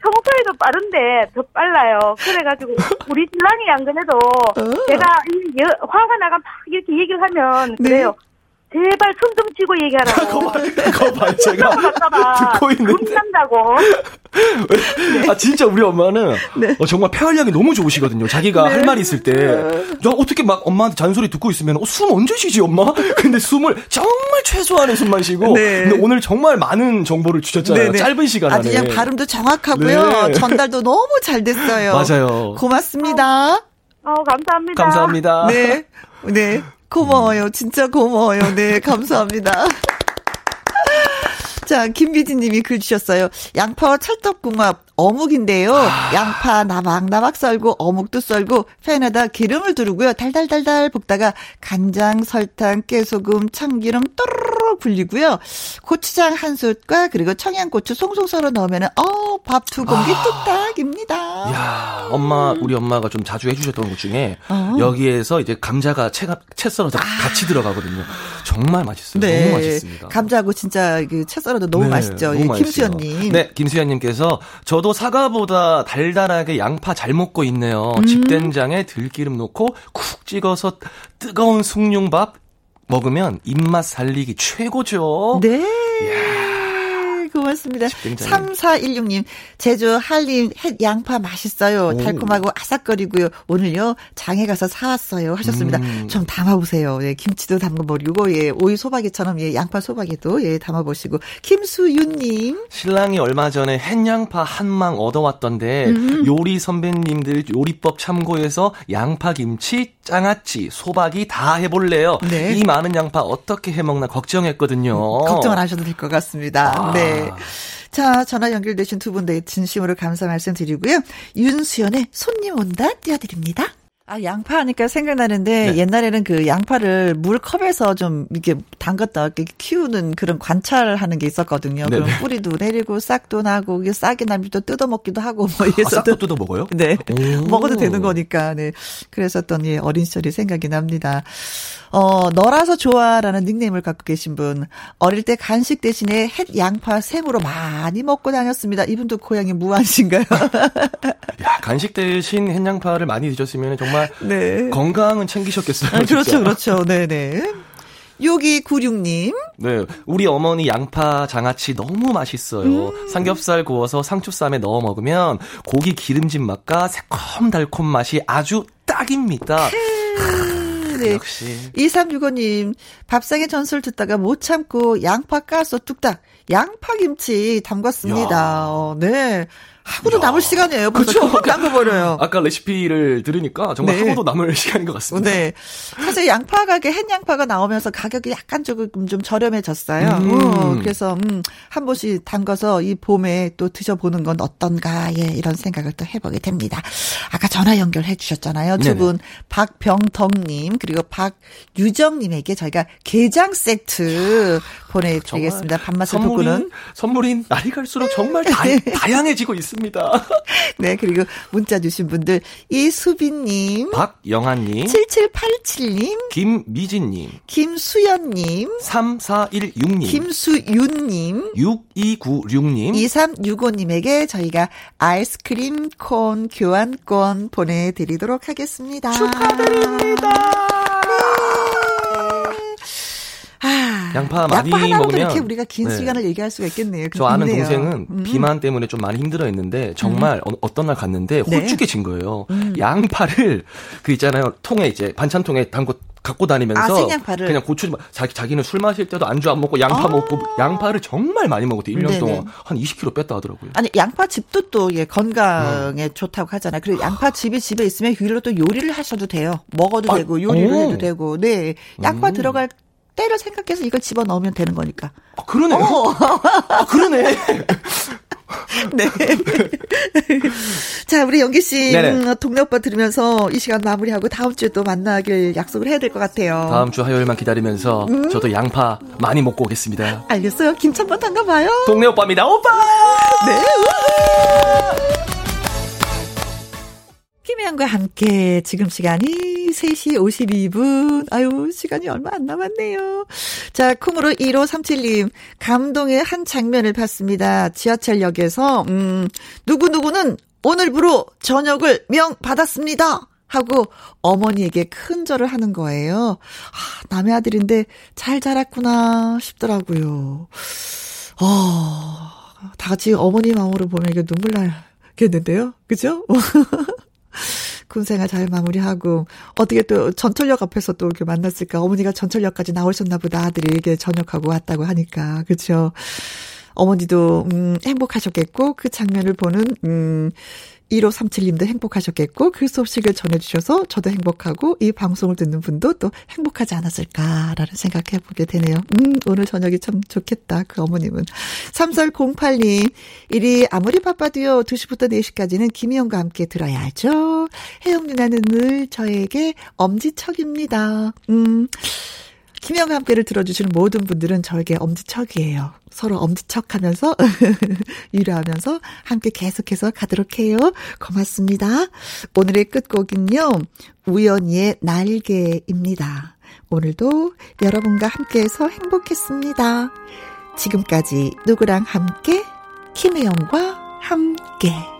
평소에도 빠른데 더 빨라요. 그래가지고 우리 신랑이 안 그래도 어. 제가 이 여- 화가 나가 막 이렇게 얘기를 하면 네. 그래요. 제발 손 좀 치고 얘기하라고. <laughs> 그거 봐, 제가 듣고 있는데. 혼난다고. 아 진짜 우리 엄마는 네. 어, 정말 폐활량이 너무 좋으시거든요. 자기가 할 말 이 있을 때, 나 어떻게 막 엄마한테 잔소리 듣고 있으면 어, 숨 언제 쉬지 엄마? <laughs> 근데 숨을 정말 최소한의 숨만 쉬고. 네. 근데 오늘 정말 많은 정보를 주셨잖아요. 네네. 짧은 시간 안에. 아주 그냥 발음도 정확하고요. 네. 전달도 너무 잘 됐어요. <laughs> 맞아요. 고맙습니다. 어 감사합니다. 감사합니다. 네. 네. 고마워요. 진짜 고마워요. 네. 감사합니다. <laughs> 자, 김미진 님이 글 주셨어요. 양파와 찰떡궁합 어묵인데요. 양파 나박나박 썰고 어묵도 썰고 팬에다 기름을 두르고요. 달달달달 볶다가 간장, 설탕, 깨소금, 참기름 또르르 굴리고요. 고추장 한 숟갈 그리고 청양고추 송송 썰어 넣으면은 어, 밥 두 공기 뚝딱입니다. 야, 엄마 우리 엄마가 좀 자주 해 주셨던 것 중에 어. 여기에서 이제 감자가 채, 채 썰어서 같이 들어가거든요. 정말 맛있어요. 너무 맛있습니다. 네. 감자하고 진짜 그채 썰어 도 너무 네, 맛있죠. 너무. 김수현님. 네, 김수현님께서 저도 사과보다 달달하게 양파 잘 먹고 있네요. 음. 집된장에 들기름 넣고 쿡 찍어서 뜨거운 숭늉밥 먹으면 입맛 살리기 최고죠. 네. 고맙습니다. 집된장에. 3416님, 제주 한림 햇 양파 맛있어요. 오. 달콤하고 아삭거리고요. 오늘요, 장에 가서 사왔어요. 하셨습니다. 음. 좀 담아보세요. 예, 김치도 담가버리고, 예, 오이 소박이처럼, 예, 양파 소박이도, 예, 담아보시고. 김수윤님, 신랑이 얼마 전에 햇양파 한 망 얻어왔던데 음. 요리 선배님들 요리법 참고해서 양파 김치, 장아찌, 소박이 다 해볼래요. 네. 이 많은 양파 어떻게 해먹나 걱정했거든요. 걱정 안 하셔도 될 것 같습니다. 아. 네. 자, 전화 연결되신 두분 네, 진심으로 감사 말씀 드리고요. 윤수연의 손님 온다 띄워드립니다. 아, 양파 하니까 생각나는데 네. 옛날에는 그 양파를 물컵에서 좀 이렇게 담갔다 이렇게 키우는 그런 관찰하는 게 있었거든요. 네네. 그럼 뿌리도 내리고 싹도 나고 이게 싹이 나면 또 뜯어 먹기도 하고 뭐 아, 이래서 싹도 뜯어 먹어요? 네. 오. 먹어도 되는 거니까, 네. 그랬었던, 예, 어린 시절이 생각이 납니다. 어, 너라서 좋아라는 닉네임을 갖고 계신 분. 어릴 때 간식 대신에 햇 양파 생으로 많이 먹고 다녔습니다. 이분도 고향이 무안신가요? <laughs> 야, 간식 대신 햇 양파를 많이 드셨으면 정말 <laughs> 네. 건강은 챙기셨겠어요. 아, 그렇죠. 그렇죠. 네네. 6296님. 네, 우리 어머니 양파 장아찌 너무 맛있어요. 음. 삼겹살 구워서 상추쌈에 넣어 먹으면 고기 기름진 맛과 새콤달콤 맛이 아주 딱입니다. 네. 역시. 2365님, 밥상의 전설 듣다가 못 참고 양파 까서 뚝딱 양파김치 담갔습니다. 어, 네. 하고도 남을 시간이에요. 금방 담궈버려요. <laughs> 아까 레시피를 들으니까 정말 네. 하고도 남을 시간인 것 같습니다. 네. 사실 양파 가게 햇 양파가 나오면서 가격이 약간 조금 좀 저렴해졌어요. 음. 어, 그래서 음, 한 번씩 담가서 이 봄에 또 드셔보는 건 어떤가 예 이런 생각을 또 해보게 됩니다. 아까 전화 연결해 주셨잖아요. 두. 분 박병덕님 그리고 박유정님에게 저희가 게장 세트 보내드리겠습니다. 밥맛을 돋구는 선물이 날이 갈수록 정말 다, <laughs> 다양해지고 있습니다. <laughs> 네 그리고 문자 주신 분들 이수빈님 박영아님, 7787님 김미진님, 김수연님, 3416님, 김수윤님, 6296님, 2365님에게 저희가 아이스크림 콘 교환권 보내드리도록 하겠습니다. 축하드립니다. 양파 많이 양파 하나로도 먹으면 이렇게 우리가 긴 네. 시간을 얘기할 수가 있겠네요. 저 아는 있네요. 동생은 음. 비만 때문에 좀 많이 힘들어했는데 정말 어, 떤날 갔는데 네. 홀쭉해진 거예요. 음. 양파를 그 있잖아요 통에 이제 반찬통에 담고 갖고 다니면서 아. 그냥 고추 자기 자기는 술 마실 때도 안주 안 먹고 양파 아. 먹고 양파를 정말 많이 먹었대 1년 네네. 동안 한 20kg 뺐다 하더라고요. 아니 양파 즙도 또 예, 건강에 좋다고 하잖아요. 그리고 양파 즙이 집에 있으면 위로 또 요리를 하셔도 돼요. 먹어도 아, 되고 요리를 오. 해도 되고. 네. 양파 음. 들어갈 때를 생각해서 이걸 집어 넣으면 되는 거니까. 아, 그러네요. 어. 아, 그러네. <laughs> 네. 자, 우리 영기 씨, 네네. 음, 동네 오빠 들으면서 이 시간 마무리하고 다음 주에 또 만나길 약속을 해야 될 것 같아요. 다음 주 화요일만 기다리면서 음. 저도 양파 많이 먹고 오겠습니다. 알겠어요. 김천번 담가봐요. 동네 오빠입니다. 오빠! 네. 김혜영과 함께 지금 시간이 3시 52분. 아유, 시간이 얼마 안 남았네요. 자, 콩으로 1537님, 감동의 한 장면을 봤습니다. 지하철역에서, 음, 누구누구는 오늘부로 저녁을 명 받았습니다. 하고 어머니에게 큰 절을 하는 거예요. 아, 남의 아들인데 잘 자랐구나 싶더라고요. 어, 다 같이 어머니 마음으로 보면 이게 눈물 나겠는데요? 그죠? <laughs> 군생활 잘 마무리하고 어떻게 또 전철역 앞에서 또 이렇게 만났을까? 어머니가 전철역까지 나오셨나 보다 아들이 이게 전역하고 왔다고 하니까 그렇죠. 어머니도 음 행복하셨겠고 그 장면을 보는 음 1537님도 행복하셨겠고 그 소식을 전해주셔서 저도 행복하고 이 방송을 듣는 분도 또 행복하지 않았을까라는 생각해 보게 되네요. 음, 오늘 저녁이 참 좋겠다. 그 어머님은. 3408님, 일이 아무리 바빠도요, 2시부터 4시까지는 김희영과 함께 들어야죠. 혜영 누나는 늘 저에게 엄지척입니다. 음, 김영과 함께를 들어주시는 모든 분들은 저에게 엄지척이에요. 서로 엄지척 하면서 <laughs> 위로하면서 함께 계속해서 가도록 해요. 고맙습니다. 오늘의 끝곡은요. 우연히의 날개입니다. 오늘도 여러분과 함께해서 행복했습니다. 지금까지 누구랑 함께 김혜영과 함께